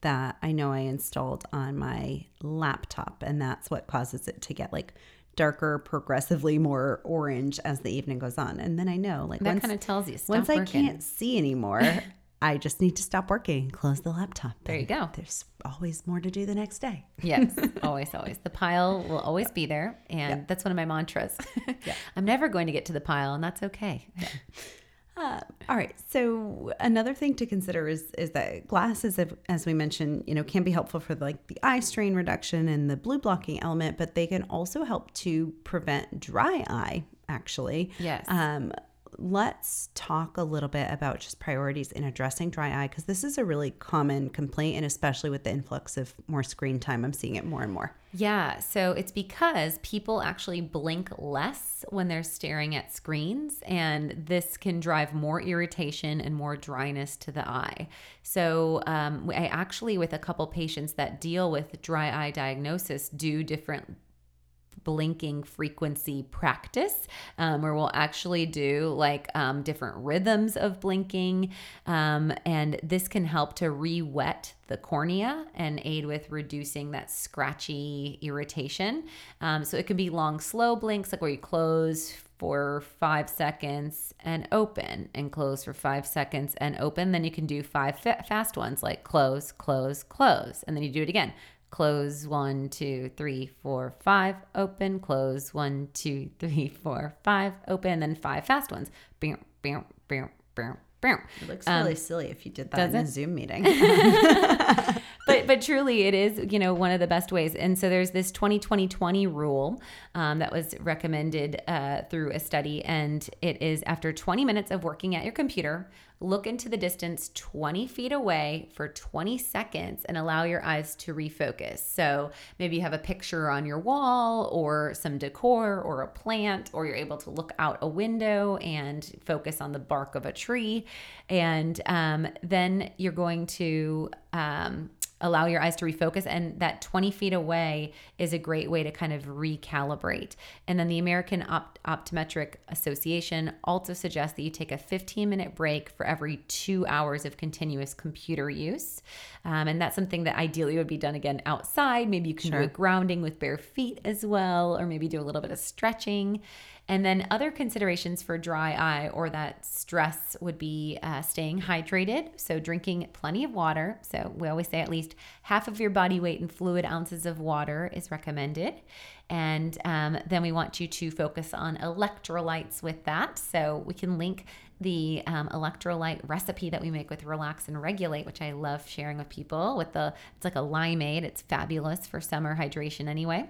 that I know I installed on my laptop, and that's what causes it to get like darker, progressively more orange as the evening goes on. And then I know like That kind of tells you. Once I can't see anymore, I just need to stop working close the laptop. There you go. There's always more to do the next day. Yes, always, always. The pile will always be there. And that's one of my mantras. I'm never going to get to the pile, and that's okay. Uh, all right. So another thing to consider is is that glasses, as- as we mentioned, you know, can be helpful for like the eye strain reduction and the blue blocking element, but they can also help to prevent dry eye. Actually, Yes. Um, let's talk a little bit about just priorities in addressing dry eye because this is a really common complaint, and especially with the influx of more screen time, I'm seeing it more and more. Yeah, so it's because people actually blink less when they're staring at screens, and this can drive more irritation and more dryness to the eye. So, um, I actually, with a couple patients that deal with dry eye diagnosis, do different blinking frequency practice um, where we'll actually do like um, different rhythms of blinking um, and this can help to re-wet the cornea and aid with reducing that scratchy irritation. Um, so it can be long slow blinks like where you close for five seconds and open and close for five seconds and open. Then you can do five fa- fast ones like close close close and then you do it again close one, two, three, four, five, open, close one, two, three, four, five, open, and then five fast ones. Bam, bam, bam, bam, bam. It looks really um, silly if you did that in a? Zoom meeting. but but truly, it is you know one of the best ways. And so there's this 20-20-20 rule um, that was recommended uh, through a study, and it is after 20 minutes of working at your computer, look into the distance 20 feet away for 20 seconds and allow your eyes to refocus. So maybe you have a picture on your wall or some decor or a plant, or you're able to look out a window and focus on the bark of a tree. And um, then you're going to um, allow your eyes to refocus. And that 20 feet away is a great way to kind of recalibrate. And then the American Opt- Optometric Association also suggests that you take a 15 minute break for every two hours of continuous computer use. Um, and that's something that ideally would be done again outside. Maybe you can Sure. do a grounding with bare feet as well, or maybe do a little bit of stretching. And then other considerations for dry eye or that stress would be uh, staying hydrated. So, drinking plenty of water. So, we always say at least half of your body weight in fluid ounces of water is recommended. And um, then we want you to focus on electrolytes with that. So, we can link the um, electrolyte recipe that we make with Relax and Regulate, which I love sharing with people. With the, it's like a limeade. It's fabulous for summer hydration anyway.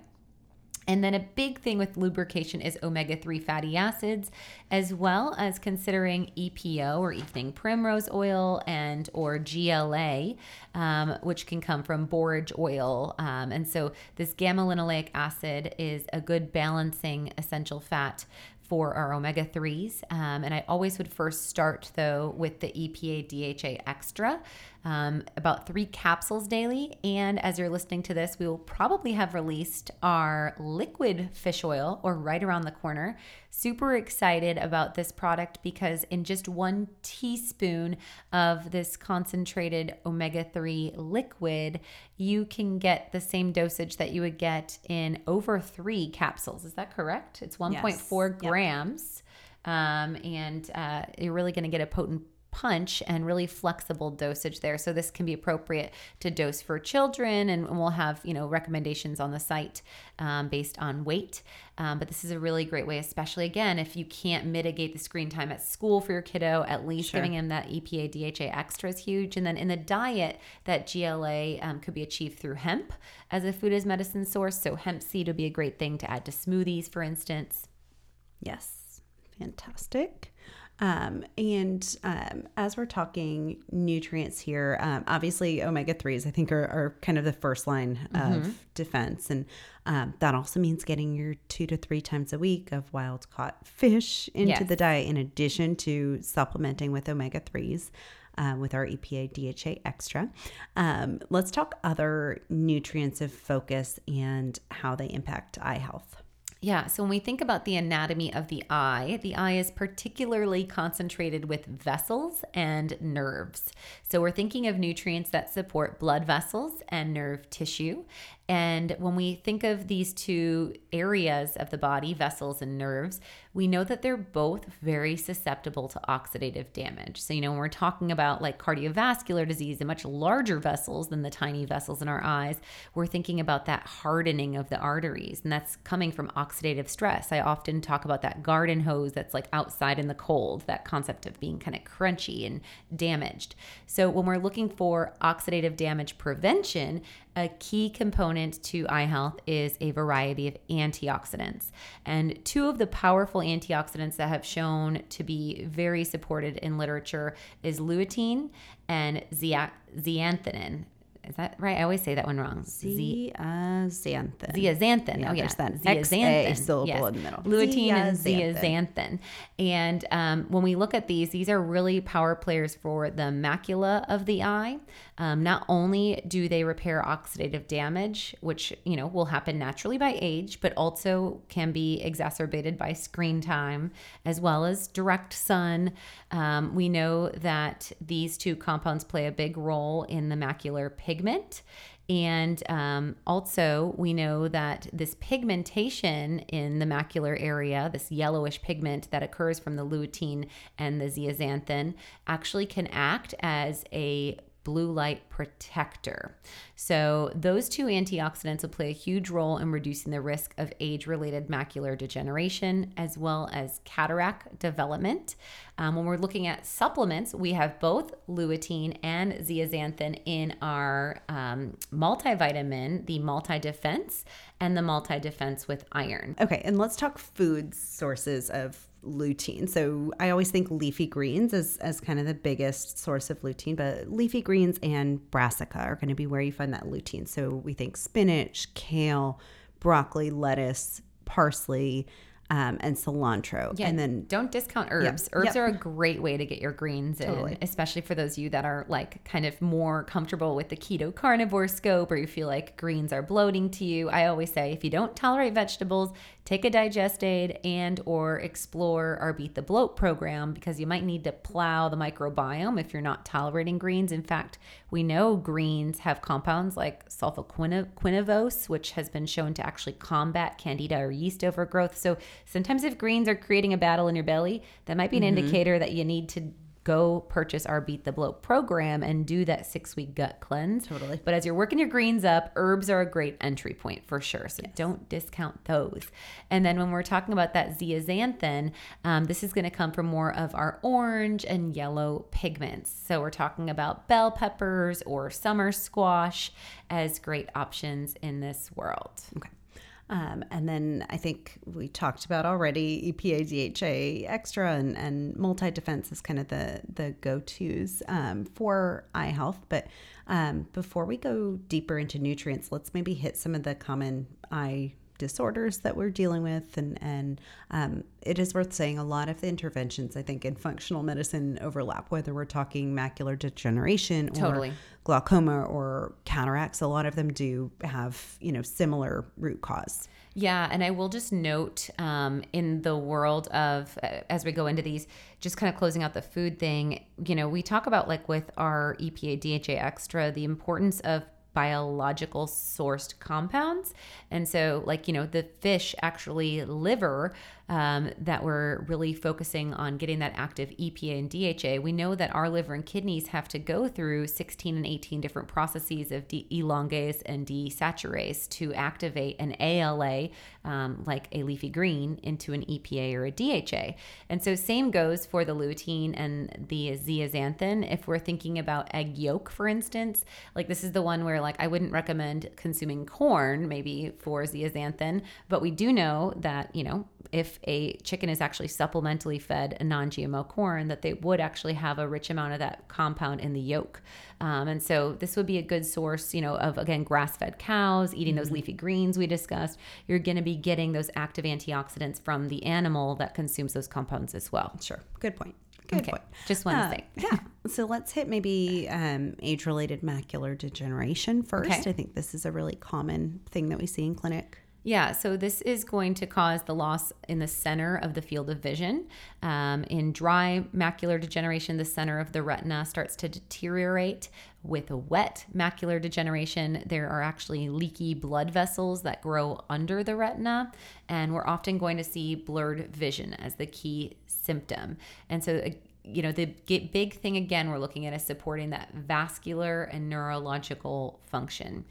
And then a big thing with lubrication is omega 3 fatty acids, as well as considering EPO or evening primrose oil and or GLA, um, which can come from borage oil. Um, and so this gamma linoleic acid is a good balancing essential fat for our omega 3s. Um, and I always would first start though with the EPA DHA Extra, um, about three capsules daily. And as you're listening to this, we will probably have released our liquid fish oil or right around the corner. Super excited about this product because in just one teaspoon of this concentrated omega 3 liquid, you can get the same dosage that you would get in over three capsules. Is that correct? It's 1.4 Yep. grams. Um, and uh, you're really going to get a potent punch and really flexible dosage there. So this can be appropriate to dose for children, and we'll have you know recommendations on the site um, based on weight. Um, but this is a really great way, especially again if you can't mitigate the screen time at school for your kiddo, at least Sure. giving him that EPA DHA extra is huge. And then in the diet, that GLA um, could be achieved through hemp as a food as medicine source. So hemp seed would be a great thing to add to smoothies, for instance. Yes, fantastic. Um, and um, as we're talking nutrients here, um, obviously omega 3s, I think, are, are kind of the first line of defense. And um, that also means getting your two to three times a week of wild caught fish into Yes. the diet, in addition to supplementing with omega 3s. Uh, with our EPA DHA extra. Um, let's talk other nutrients of focus and how they impact eye health. Yeah, so when we think about the anatomy of the eye, the eye is particularly concentrated with vessels and nerves. So we're thinking of nutrients that support blood vessels and nerve tissue. And when we think of these two areas of the body, vessels and nerves, we know that they're both very susceptible to oxidative damage. So, you know, when we're talking about like cardiovascular disease and much larger vessels than the tiny vessels in our eyes, we're thinking about that hardening of the arteries. And that's coming from oxidative stress. I often talk about that garden hose that's like outside in the cold, that concept of being kind of crunchy and damaged. So, when we're looking for oxidative damage prevention, a key component to eye health is a variety of antioxidants. And two of the powerful antioxidants that have shown to be very supported in literature is lutein and zea- zeaxanthin. Is that right? I always say that one wrong. Zeaxanthin. zeaxanthin. Yeah, oh, yeah. there's that zeaxanthin. XA syllable in the middle. Lutein and Zeaxanthin. zeaxanthin. And um, when we look at these, these are really power players for the macula of the eye. Um, not only do they repair oxidative damage, which you know will happen naturally by age, but also can be exacerbated by screen time as well as direct sun. Um, we know that these two compounds play a big role in the macular pigment. And um, also, we know that this pigmentation in the macular area, this yellowish pigment that occurs from the lutein and the zeaxanthin, actually can act as a blue light protector. So, those two antioxidants will play a huge role in reducing the risk of age related macular degeneration as well as cataract development. Um, when we're looking at supplements, we have both lutein and zeaxanthin in our um, multivitamin, the Multi Defense, and the Multi Defense with iron. Okay, and let's talk food sources of lutein. So I always think leafy greens as, as kind of the biggest source of lutein, but leafy greens and brassica are going to be where you find that lutein. So we think spinach, kale, broccoli, lettuce, parsley, um, and cilantro. Yeah, and then don't discount herbs. Herbs are a great way to get your greens Totally. in, especially for those of you that are like kind of more comfortable with the keto carnivore scope or you feel like greens are bloating to you. I always say if you don't tolerate vegetables, take a digest aid and or explore our beat the bloat program because you might need to plow the microbiome if you're not tolerating greens. In fact, we know greens have compounds like sulfoquinovose, which has been shown to actually combat candida or yeast overgrowth. So sometimes if greens are creating a battle in your belly, that might be an mm-hmm. indicator that you need to go purchase our Beat the Bloat program and do that six week gut cleanse. Totally. But as you're working your greens up, herbs are a great entry point for sure. So don't discount those. And then when we're talking about that zeaxanthin, um, this is going to come from more of our orange and yellow pigments. So we're talking about bell peppers or summer squash as great options in this world. Okay. Um, and then I think we talked about already EPA, DHA extra, and, and multi defense is kind of the the go tos um, for eye health. But um, before we go deeper into nutrients, let's maybe hit some of the common eye disorders that we're dealing with and and um, it is worth saying a lot of the interventions i think in functional medicine overlap whether we're talking macular degeneration or Totally. glaucoma or cataracts a lot of them do have you know similar root cause Yeah, and I will just note um, in the world of, uh, as we go into these, just kind of closing out the food thing, you know, we talk about like with our EPA DHA extra, the importance of biological sourced compounds. And so, like, you know, the fish actually liver um, that we're really focusing on getting that active EPA and DHA. We know that our liver and kidneys have to go through 16 and 18 different processes of de- elongase and desaturase to activate an ALA, um, like a leafy green, into an EPA or a DHA. And so, same goes for the lutein and the zeaxanthin. If we're thinking about egg yolk, for instance, like this is the one where, like, I wouldn't recommend consuming corn maybe for zeaxanthin, but we do know that, you know, if a chicken is actually supplementally fed a non GMO corn, that they would actually have a rich amount of that compound in the yolk. Um, and so this would be a good source, you know, of again, grass fed cows, eating those leafy greens we discussed. You're going to be getting those active antioxidants from the animal that consumes those compounds as well. sure good point good Okay, point just one Uh, say. yeah so let's hit maybe um, age-related macular degeneration first Okay. i think this is a really common thing that we see in clinic Yeah, so this is going to cause the loss in the center of the field of vision. Um, in dry macular degeneration, the center of the retina starts to deteriorate. With wet macular degeneration, there are actually leaky blood vessels that grow under the retina, and we're often going to see blurred vision as the key symptom. And so, uh, you know, the big thing again we're looking at is supporting that vascular and neurological function.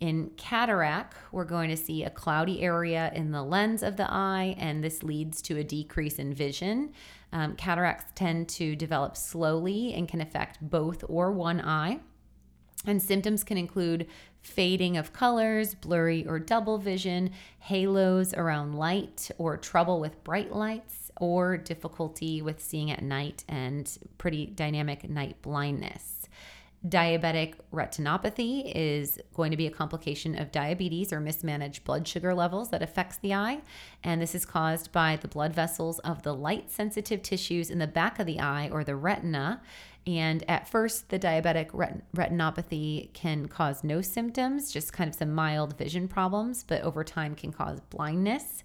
In cataract, we're going to see a cloudy area in the lens of the eye, and this leads to a decrease in vision. Um, cataracts tend to develop slowly and can affect both or one eye. And symptoms can include fading of colors, blurry or double vision, halos around light, or trouble with bright lights, or difficulty with seeing at night and pretty dynamic night blindness. Diabetic retinopathy is going to be a complication of diabetes or mismanaged blood sugar levels that affects the eye. And this is caused by the blood vessels of the light sensitive tissues in the back of the eye or the retina. And at first, the diabetic ret- retinopathy can cause no symptoms, just kind of some mild vision problems, but over time can cause blindness.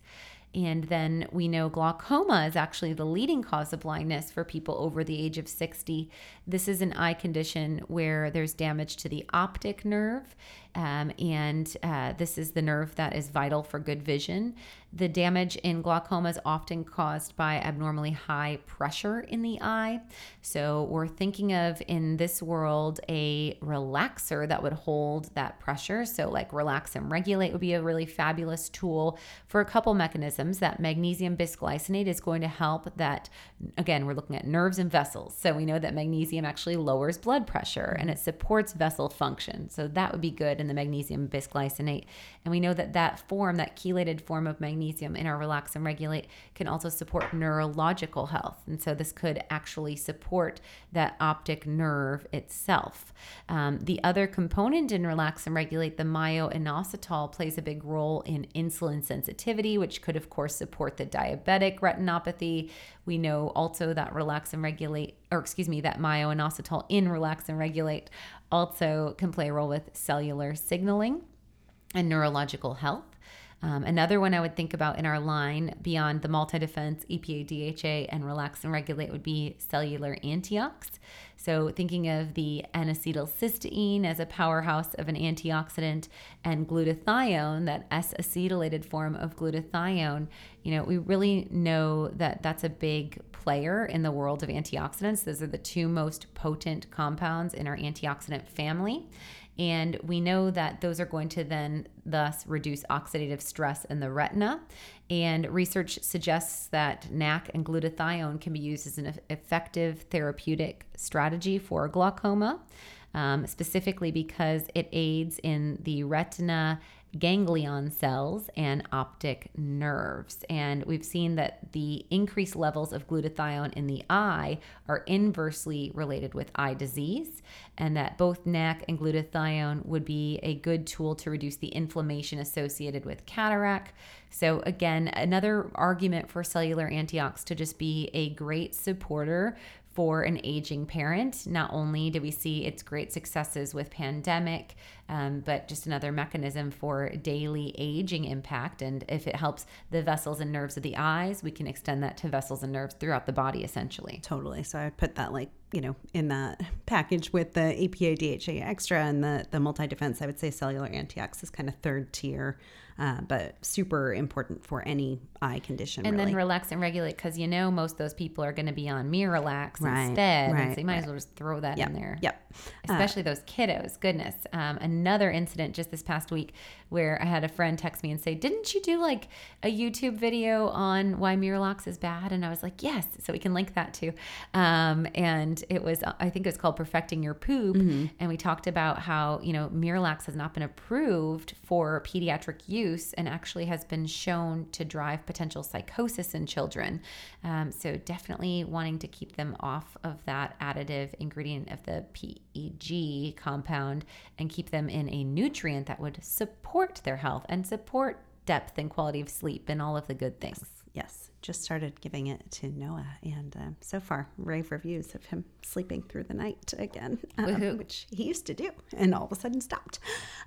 And then we know glaucoma is actually the leading cause of blindness for people over the age of 60. This is an eye condition where there's damage to the optic nerve. Um, and uh, this is the nerve that is vital for good vision. The damage in glaucoma is often caused by abnormally high pressure in the eye. So we're thinking of in this world a relaxer that would hold that pressure. So, like relax and regulate would be a really fabulous tool for a couple mechanisms. That magnesium bisglycinate is going to help that, again, we're looking at nerves and vessels. So, we know that magnesium actually lowers blood pressure and it supports vessel function. So, that would be good in the magnesium bisglycinate. And we know that that form, that chelated form of magnesium in our relax and regulate, can also support neurological health. And so this could actually support that optic nerve itself. Um, the other component in relax and regulate, the myo-inositol, plays a big role in insulin sensitivity, which could, of course, support the diabetic retinopathy. We know also that relax and regulate, or excuse me, that myo-inositol in relax and regulate also can play a role with cellular signaling and neurological health. Um, another one I would think about in our line beyond the multi defense, EPA, DHA, and relax and regulate would be cellular antiox. So, thinking of the N acetylcysteine as a powerhouse of an antioxidant and glutathione, that S acetylated form of glutathione, you know, we really know that that's a big player in the world of antioxidants. Those are the two most potent compounds in our antioxidant family. And we know that those are going to then thus reduce oxidative stress in the retina. And research suggests that NAC and glutathione can be used as an effective therapeutic strategy for glaucoma, um, specifically because it aids in the retina ganglion cells and optic nerves. And we've seen that the increased levels of glutathione in the eye are inversely related with eye disease, and that both NAC and glutathione would be a good tool to reduce the inflammation associated with cataract. So, again, another argument for cellular antioxidants to just be a great supporter for an aging parent. Not only do we see its great successes with pandemic, um, but just another mechanism for daily aging impact. And if it helps the vessels and nerves of the eyes, we can extend that to vessels and nerves throughout the body essentially. Totally. So I'd put that like, you know, in that package with the EPA DHA extra and the, the multi defense, I would say cellular antiox is kind of third tier uh, but super important for any eye condition. And really. then relax and regulate because you know most those people are going to be on Miralax right, instead. Right, so you might right. as well just throw that yep, in there. Yep. Uh, Especially uh, those kiddos. Goodness. Um, another incident just this past week where I had a friend text me and say, Didn't you do like a YouTube video on why Miralax is bad? And I was like, Yes. So we can link that too. Um, and it was, I think it was called Perfecting Your Poop. Mm-hmm. And we talked about how, you know, Miralax has not been approved for pediatric use and actually has been shown to drive potential psychosis in children. Um, so definitely wanting to keep them off of that additive ingredient of the PEG compound and keep them in a nutrient that would support their health and support depth and quality of sleep and all of the good things. Yes, just started giving it to Noah, and um, so far, rave reviews of him sleeping through the night again, um, which he used to do, and all of a sudden stopped.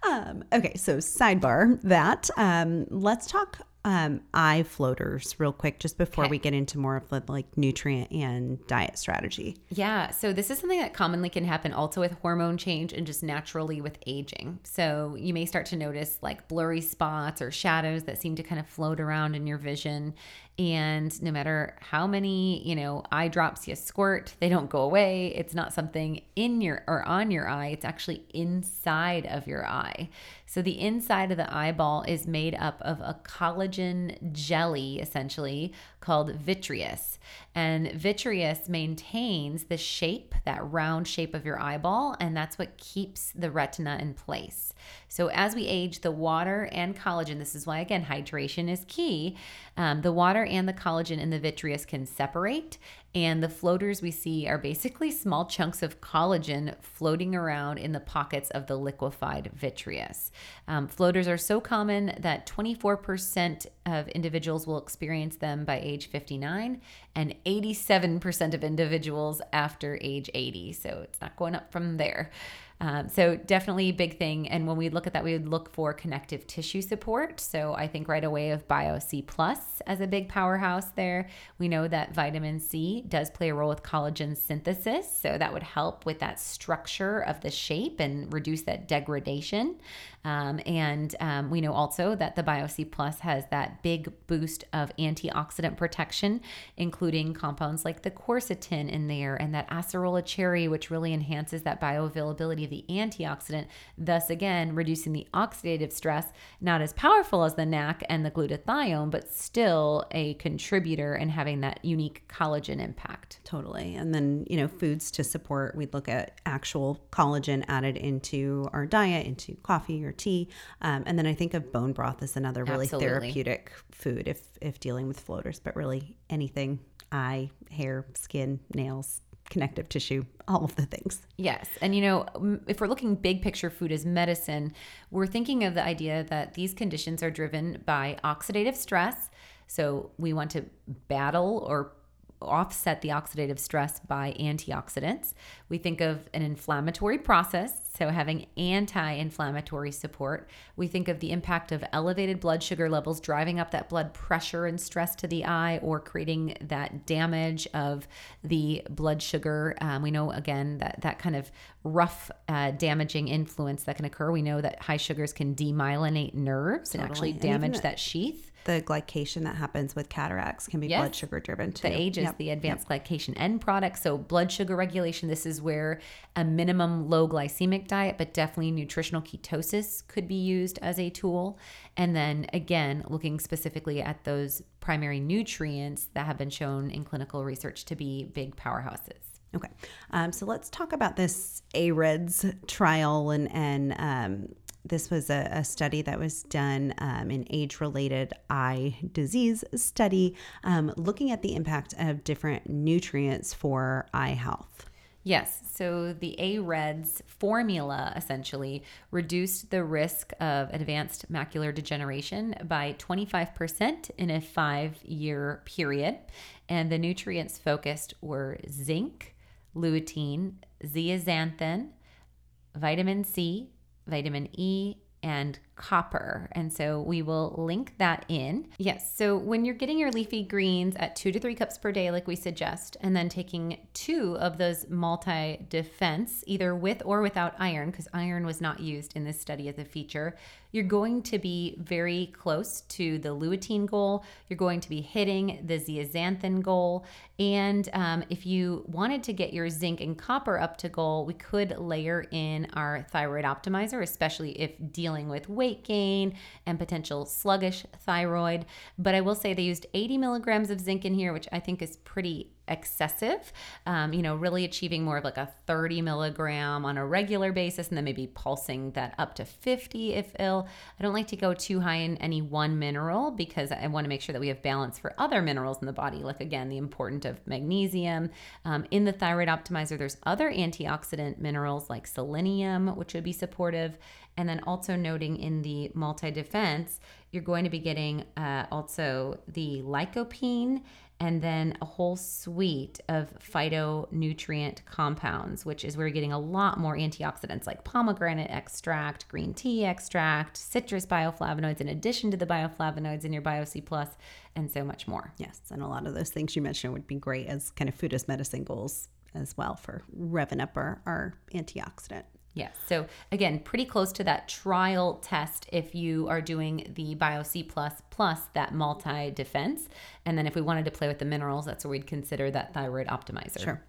Um, okay, so sidebar that. Um, let's talk um, eye floaters real quick just before okay. we get into more of the like nutrient and diet strategy. Yeah. So this is something that commonly can happen also with hormone change and just naturally with aging. So you may start to notice like blurry spots or shadows that seem to kind of float around in your vision. And no matter how many, you know, eye drops you squirt, they don't go away. It's not something in your or on your eye, it's actually inside of your eye. So the inside of the eyeball is made up of a collagen jelly, essentially, called vitreous. And vitreous maintains the shape, that round shape of your eyeball, and that's what keeps the retina in place. So as we age, the water and collagen, this is why, again, hydration is key. Um, the water and the collagen in the vitreous can separate, and the floaters we see are basically small chunks of collagen floating around in the pockets of the liquefied vitreous. Um, floaters are so common that 24% of individuals will experience them by age 59 and 87% of individuals after age 80. So it's not going up from there. Um, so definitely a big thing. And when we look at that, we would look for connective tissue support. So I think right away of Bio C plus as a big powerhouse there. We know that vitamin C does play a role with collagen synthesis. So that would help with that structure of the shape and reduce that degradation. Um, and um, we know also that the BioC Plus has that big boost of antioxidant protection, including compounds like the quercetin in there and that acerola cherry, which really enhances that bioavailability of the antioxidant, thus again reducing the oxidative stress. Not as powerful as the NAC and the glutathione, but still a contributor and having that unique collagen impact. Totally. And then, you know, foods to support, we'd look at actual collagen added into our diet, into coffee or tea. Um, and then I think of bone broth as another really Absolutely. therapeutic food if if dealing with floaters, but really anything eye, hair, skin, nails, connective tissue, all of the things. Yes. And, you know, if we're looking big picture food as medicine, we're thinking of the idea that these conditions are driven by oxidative stress. So we want to battle or offset the oxidative stress by antioxidants. We think of an inflammatory process, so having anti inflammatory support. We think of the impact of elevated blood sugar levels driving up that blood pressure and stress to the eye or creating that damage of the blood sugar. Um, we know, again, that that kind of rough, uh, damaging influence that can occur. We know that high sugars can demyelinate nerves and actually Totally. And even damage the- that sheath. The glycation that happens with cataracts can be Yes. blood sugar driven too. The age is Yep. the advanced glycation end product. So, blood sugar regulation, this is where a minimum low glycemic diet, but definitely nutritional ketosis could be used as a tool. And then again, looking specifically at those primary nutrients that have been shown in clinical research to be big powerhouses. Okay, um, so let's talk about this AREDS trial, and and um, this was a, a study that was done um, an age-related eye disease study, um, looking at the impact of different nutrients for eye health. Yes. So the AREDS formula essentially reduced the risk of advanced macular degeneration by 25% in a five year period. And the nutrients focused were zinc, lutein, zeaxanthin, vitamin C, vitamin E, and copper. And so we will link that in. Yes. So when you're getting your leafy greens at two to three cups per day, like we suggest, and then taking two of those multi defense, either with or without iron, because iron was not used in this study as a feature, you're going to be very close to the lutein goal. You're going to be hitting the zeaxanthin goal. And um, if you wanted to get your zinc and copper up to goal, we could layer in our thyroid optimizer, especially if dealing with weight gain and potential sluggish thyroid. But I will say they used 80 milligrams of zinc in here, which I think is pretty excessive. Um, you know, really achieving more of like a 30 milligram on a regular basis, and then maybe pulsing that up to 50 if ill. I don't like to go too high in any one mineral because I want to make sure that we have balance for other minerals in the body, like again, the importance of magnesium. Um, in the thyroid optimizer, there's other antioxidant minerals like selenium, which would be supportive. And then also noting in the multi defense, you're going to be getting uh, also the lycopene and then a whole suite of phytonutrient compounds, which is where you're getting a lot more antioxidants like pomegranate extract, green tea extract, citrus bioflavonoids, in addition to the bioflavonoids in your BioC Plus, and so much more. Yes, and a lot of those things you mentioned would be great as kind of food as medicine goals as well for revving up our, our antioxidant. Yes. So again, pretty close to that trial test if you are doing the BioC plus plus that multi defense. And then if we wanted to play with the minerals, that's where we'd consider that thyroid optimizer. Sure.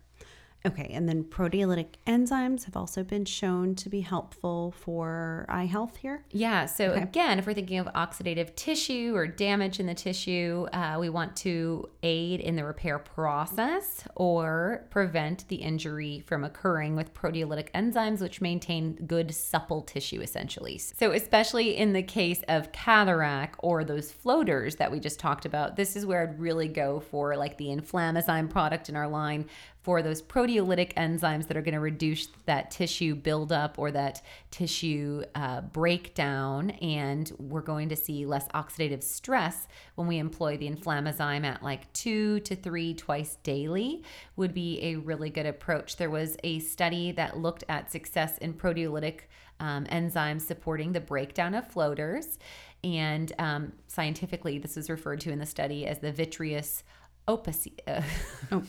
Okay, and then proteolytic enzymes have also been shown to be helpful for eye health here. Yeah. So again, if we're thinking of oxidative tissue or damage in the tissue, uh, we want to aid in the repair process or prevent the injury from occurring with proteolytic enzymes, which maintain good supple tissue essentially. So especially in the case of cataract or those floaters that we just talked about, this is where I'd really go for like the inflammazyme product in our line for those proteolytic enzymes that are going to reduce that tissue buildup or that tissue uh, breakdown. And we're going to see less oxidative stress when we employ the inflammazyme at like two to three twice daily, would be a really good approach. There was a study that looked at success in proteolytic um, enzymes supporting the breakdown of floaters. And um, scientifically, this is referred to in the study as the vitreous opaci- uh, oh,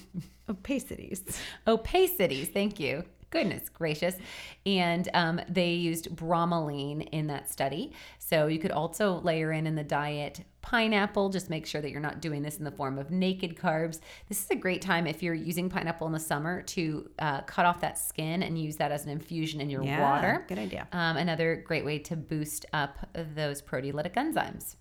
opacities. opacities. Thank you. Goodness gracious. And um, they used bromelain in that study. So you could also layer in in the diet pineapple. Just make sure that you're not doing this in the form of naked carbs. This is a great time if you're using pineapple in the summer to uh, cut off that skin and use that as an infusion in your Yeah, water. good idea. Um, another great way to boost up those proteolytic enzymes.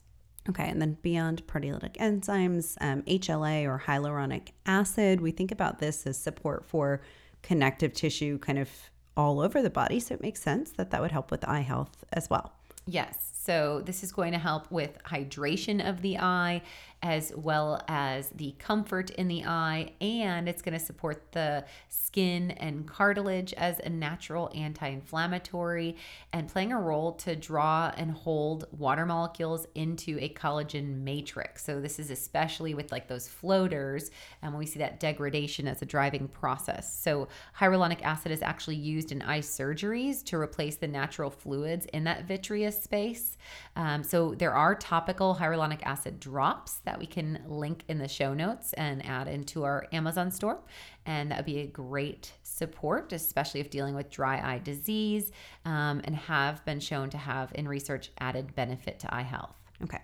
Okay, and then beyond proteolytic enzymes, um, HLA or hyaluronic acid, we think about this as support for connective tissue kind of all over the body. So it makes sense that that would help with eye health as well. Yes. So this is going to help with hydration of the eye as well as the comfort in the eye and it's going to support the skin and cartilage as a natural anti-inflammatory and playing a role to draw and hold water molecules into a collagen matrix. So this is especially with like those floaters and we see that degradation as a driving process. So hyaluronic acid is actually used in eye surgeries to replace the natural fluids in that vitreous space. Um, so there are topical hyaluronic acid drops that we can link in the show notes and add into our Amazon store. And that would be a great support, especially if dealing with dry eye disease um, and have been shown to have in research added benefit to eye health. Okay.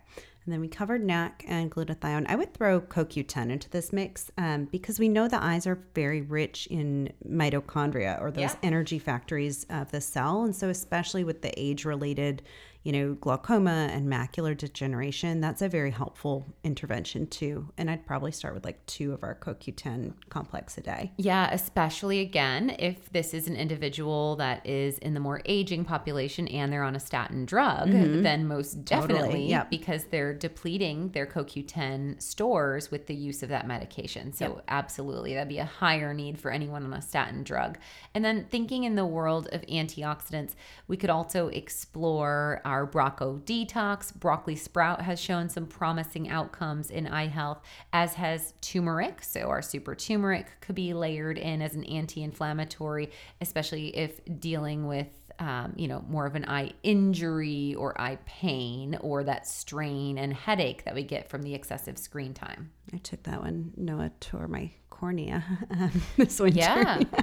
And then we covered NAC and glutathione. I would throw CoQ10 into this mix um, because we know the eyes are very rich in mitochondria or those Yeah. energy factories of the cell. And so, especially with the age related, you know, glaucoma and macular degeneration, that's a very helpful intervention too. And I'd probably start with like two of our CoQ10 complex a day. Yeah, especially again, if this is an individual that is in the more aging population and they're on a statin drug, mm-hmm. then most definitely, Totally, yep. because they're depleting their CoQ10 stores with the use of that medication. So, absolutely, that'd be a higher need for anyone on a statin drug. And then thinking in the world of antioxidants, we could also explore our Brocco detox. Broccoli sprout has shown some promising outcomes in eye health, as has turmeric. So, our super turmeric could be layered in as an anti inflammatory, especially if dealing with. Um, you know, more of an eye injury or eye pain or that strain and headache that we get from the excessive screen time. I took that one. Noah tore my cornea um, this winter. Yeah.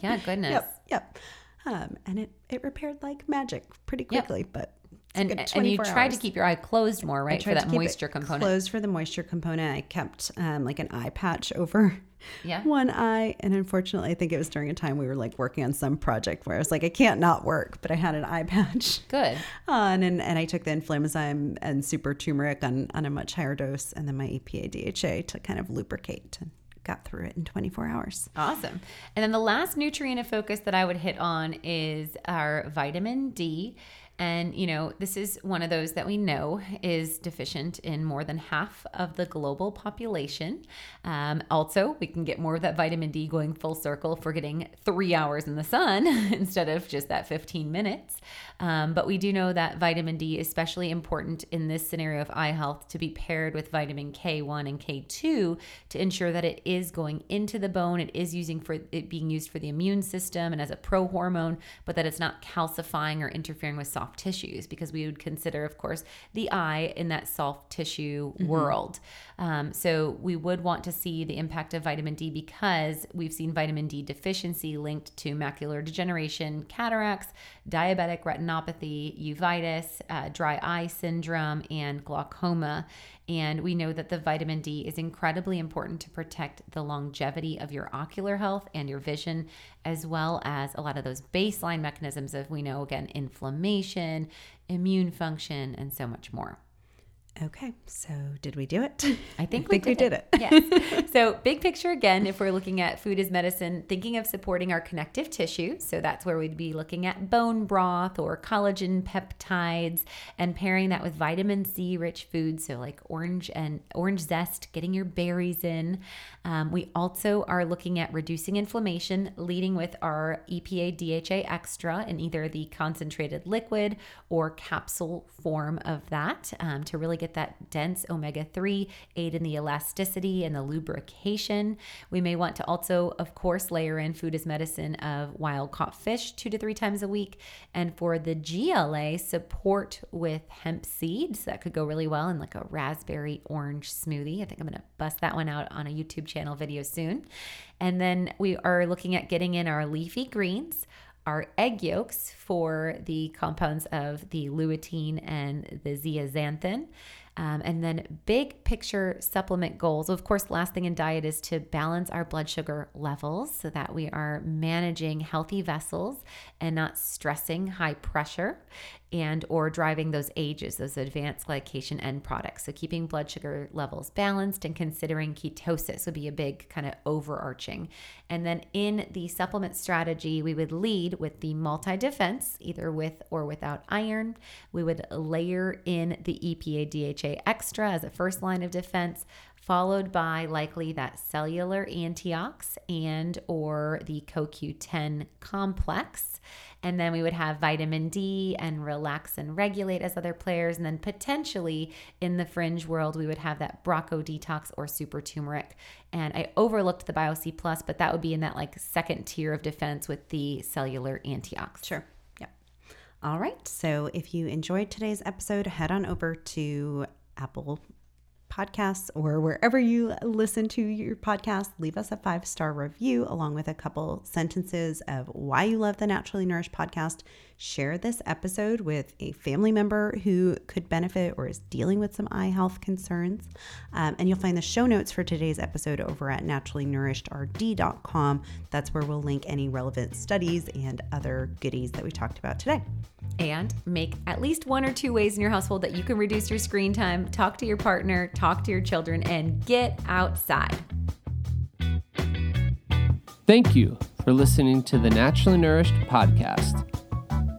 Yeah, goodness. Yep. Yep. Um, and it, it repaired like magic pretty quickly, but it's a And, and you 24 tried to keep your eye closed more, right? For tried to that keep it moisture component. Closed for the moisture component. I kept um, like an eye patch over Yeah. one eye. And unfortunately, I think it was during a time we were like working on some project where I was like, I can't not work, but I had an eye patch Good. on. And, and I took the inflammazyme and super turmeric on, on a much higher dose and then my EPA DHA to kind of lubricate and got through it in 24 hours. Awesome. And then the last nutrient of focus that I would hit on is our vitamin D. And, you know, this is one of those that we know is deficient in more than half of the global population. Um, also, we can get more of that vitamin D going full circle for getting three hours in the sun instead of just that 15 minutes. Um, but we do know that vitamin D is especially important in this scenario of eye health to be paired with vitamin K1 and K2 to ensure that it is going into the bone, it is using for it being used for the immune system and as a pro hormone, but that it's not calcifying or interfering with soft tissues because we would consider, of course, the eye in that soft tissue world. Um, so we would want to see the impact of vitamin D because we've seen vitamin D deficiency linked to macular degeneration, cataracts, diabetic retinopathy, uveitis, uh, dry eye syndrome, and glaucoma. And we know that the vitamin D is incredibly important to protect the longevity of your ocular health and your vision, as well as a lot of those baseline mechanisms of, we know, again, inflammation, immune function, and so much more. Okay, so did we do it? I think, I think we, did, it. yes. So, big picture again, if we're looking at food as medicine, thinking of supporting our connective tissue. So, that's where we'd be looking at bone broth or collagen peptides and pairing that with vitamin C rich foods. So, like orange and orange zest, getting your berries in. Um, we also are looking at reducing inflammation, leading with our EPA DHA extra in either the concentrated liquid or capsule form of that um, to really get that dense omega 3, aid in the elasticity and the lubrication. We may want to also, of course, layer in food as medicine of wild caught fish two to three times a week. And for the GLA, support with hemp seeds. That could go really well in like a raspberry orange smoothie. I think I'm going to bust that one out on a YouTube channel video soon. And then we are looking at getting in our leafy greens our egg yolks for the compounds of the lutein and the zeaxanthin. Um, and then big picture supplement goals. Of course, last thing in diet is to balance our blood sugar levels so that we are managing healthy vessels and not stressing high pressure and or driving those AGEs those advanced glycation end products. So keeping blood sugar levels balanced and considering ketosis would be a big kind of overarching. And then in the supplement strategy we would lead with the multi defense either with or without iron. We would layer in the EPA DHA extra as a first line of defense followed by likely that cellular antiox and or the CoQ10 complex. And then we would have vitamin D and relax and regulate as other players. And then potentially in the fringe world, we would have that Brocco detox or super turmeric. And I overlooked the BioC Plus, but that would be in that like second tier of defense with the cellular antiox. Sure. Yep. All right. So if you enjoyed today's episode, head on over to Apple podcasts or wherever you listen to your podcast, leave us a five star review along with a couple sentences of why you love the Naturally Nourished podcast. Share this episode with a family member who could benefit or is dealing with some eye health concerns. Um, and you'll find the show notes for today's episode over at naturallynourished.rd.com. That's where we'll link any relevant studies and other goodies that we talked about today and make at least one or two ways in your household that you can reduce your screen time, talk to your partner, talk to your children, and get outside. Thank you for listening to the Naturally Nourished podcast.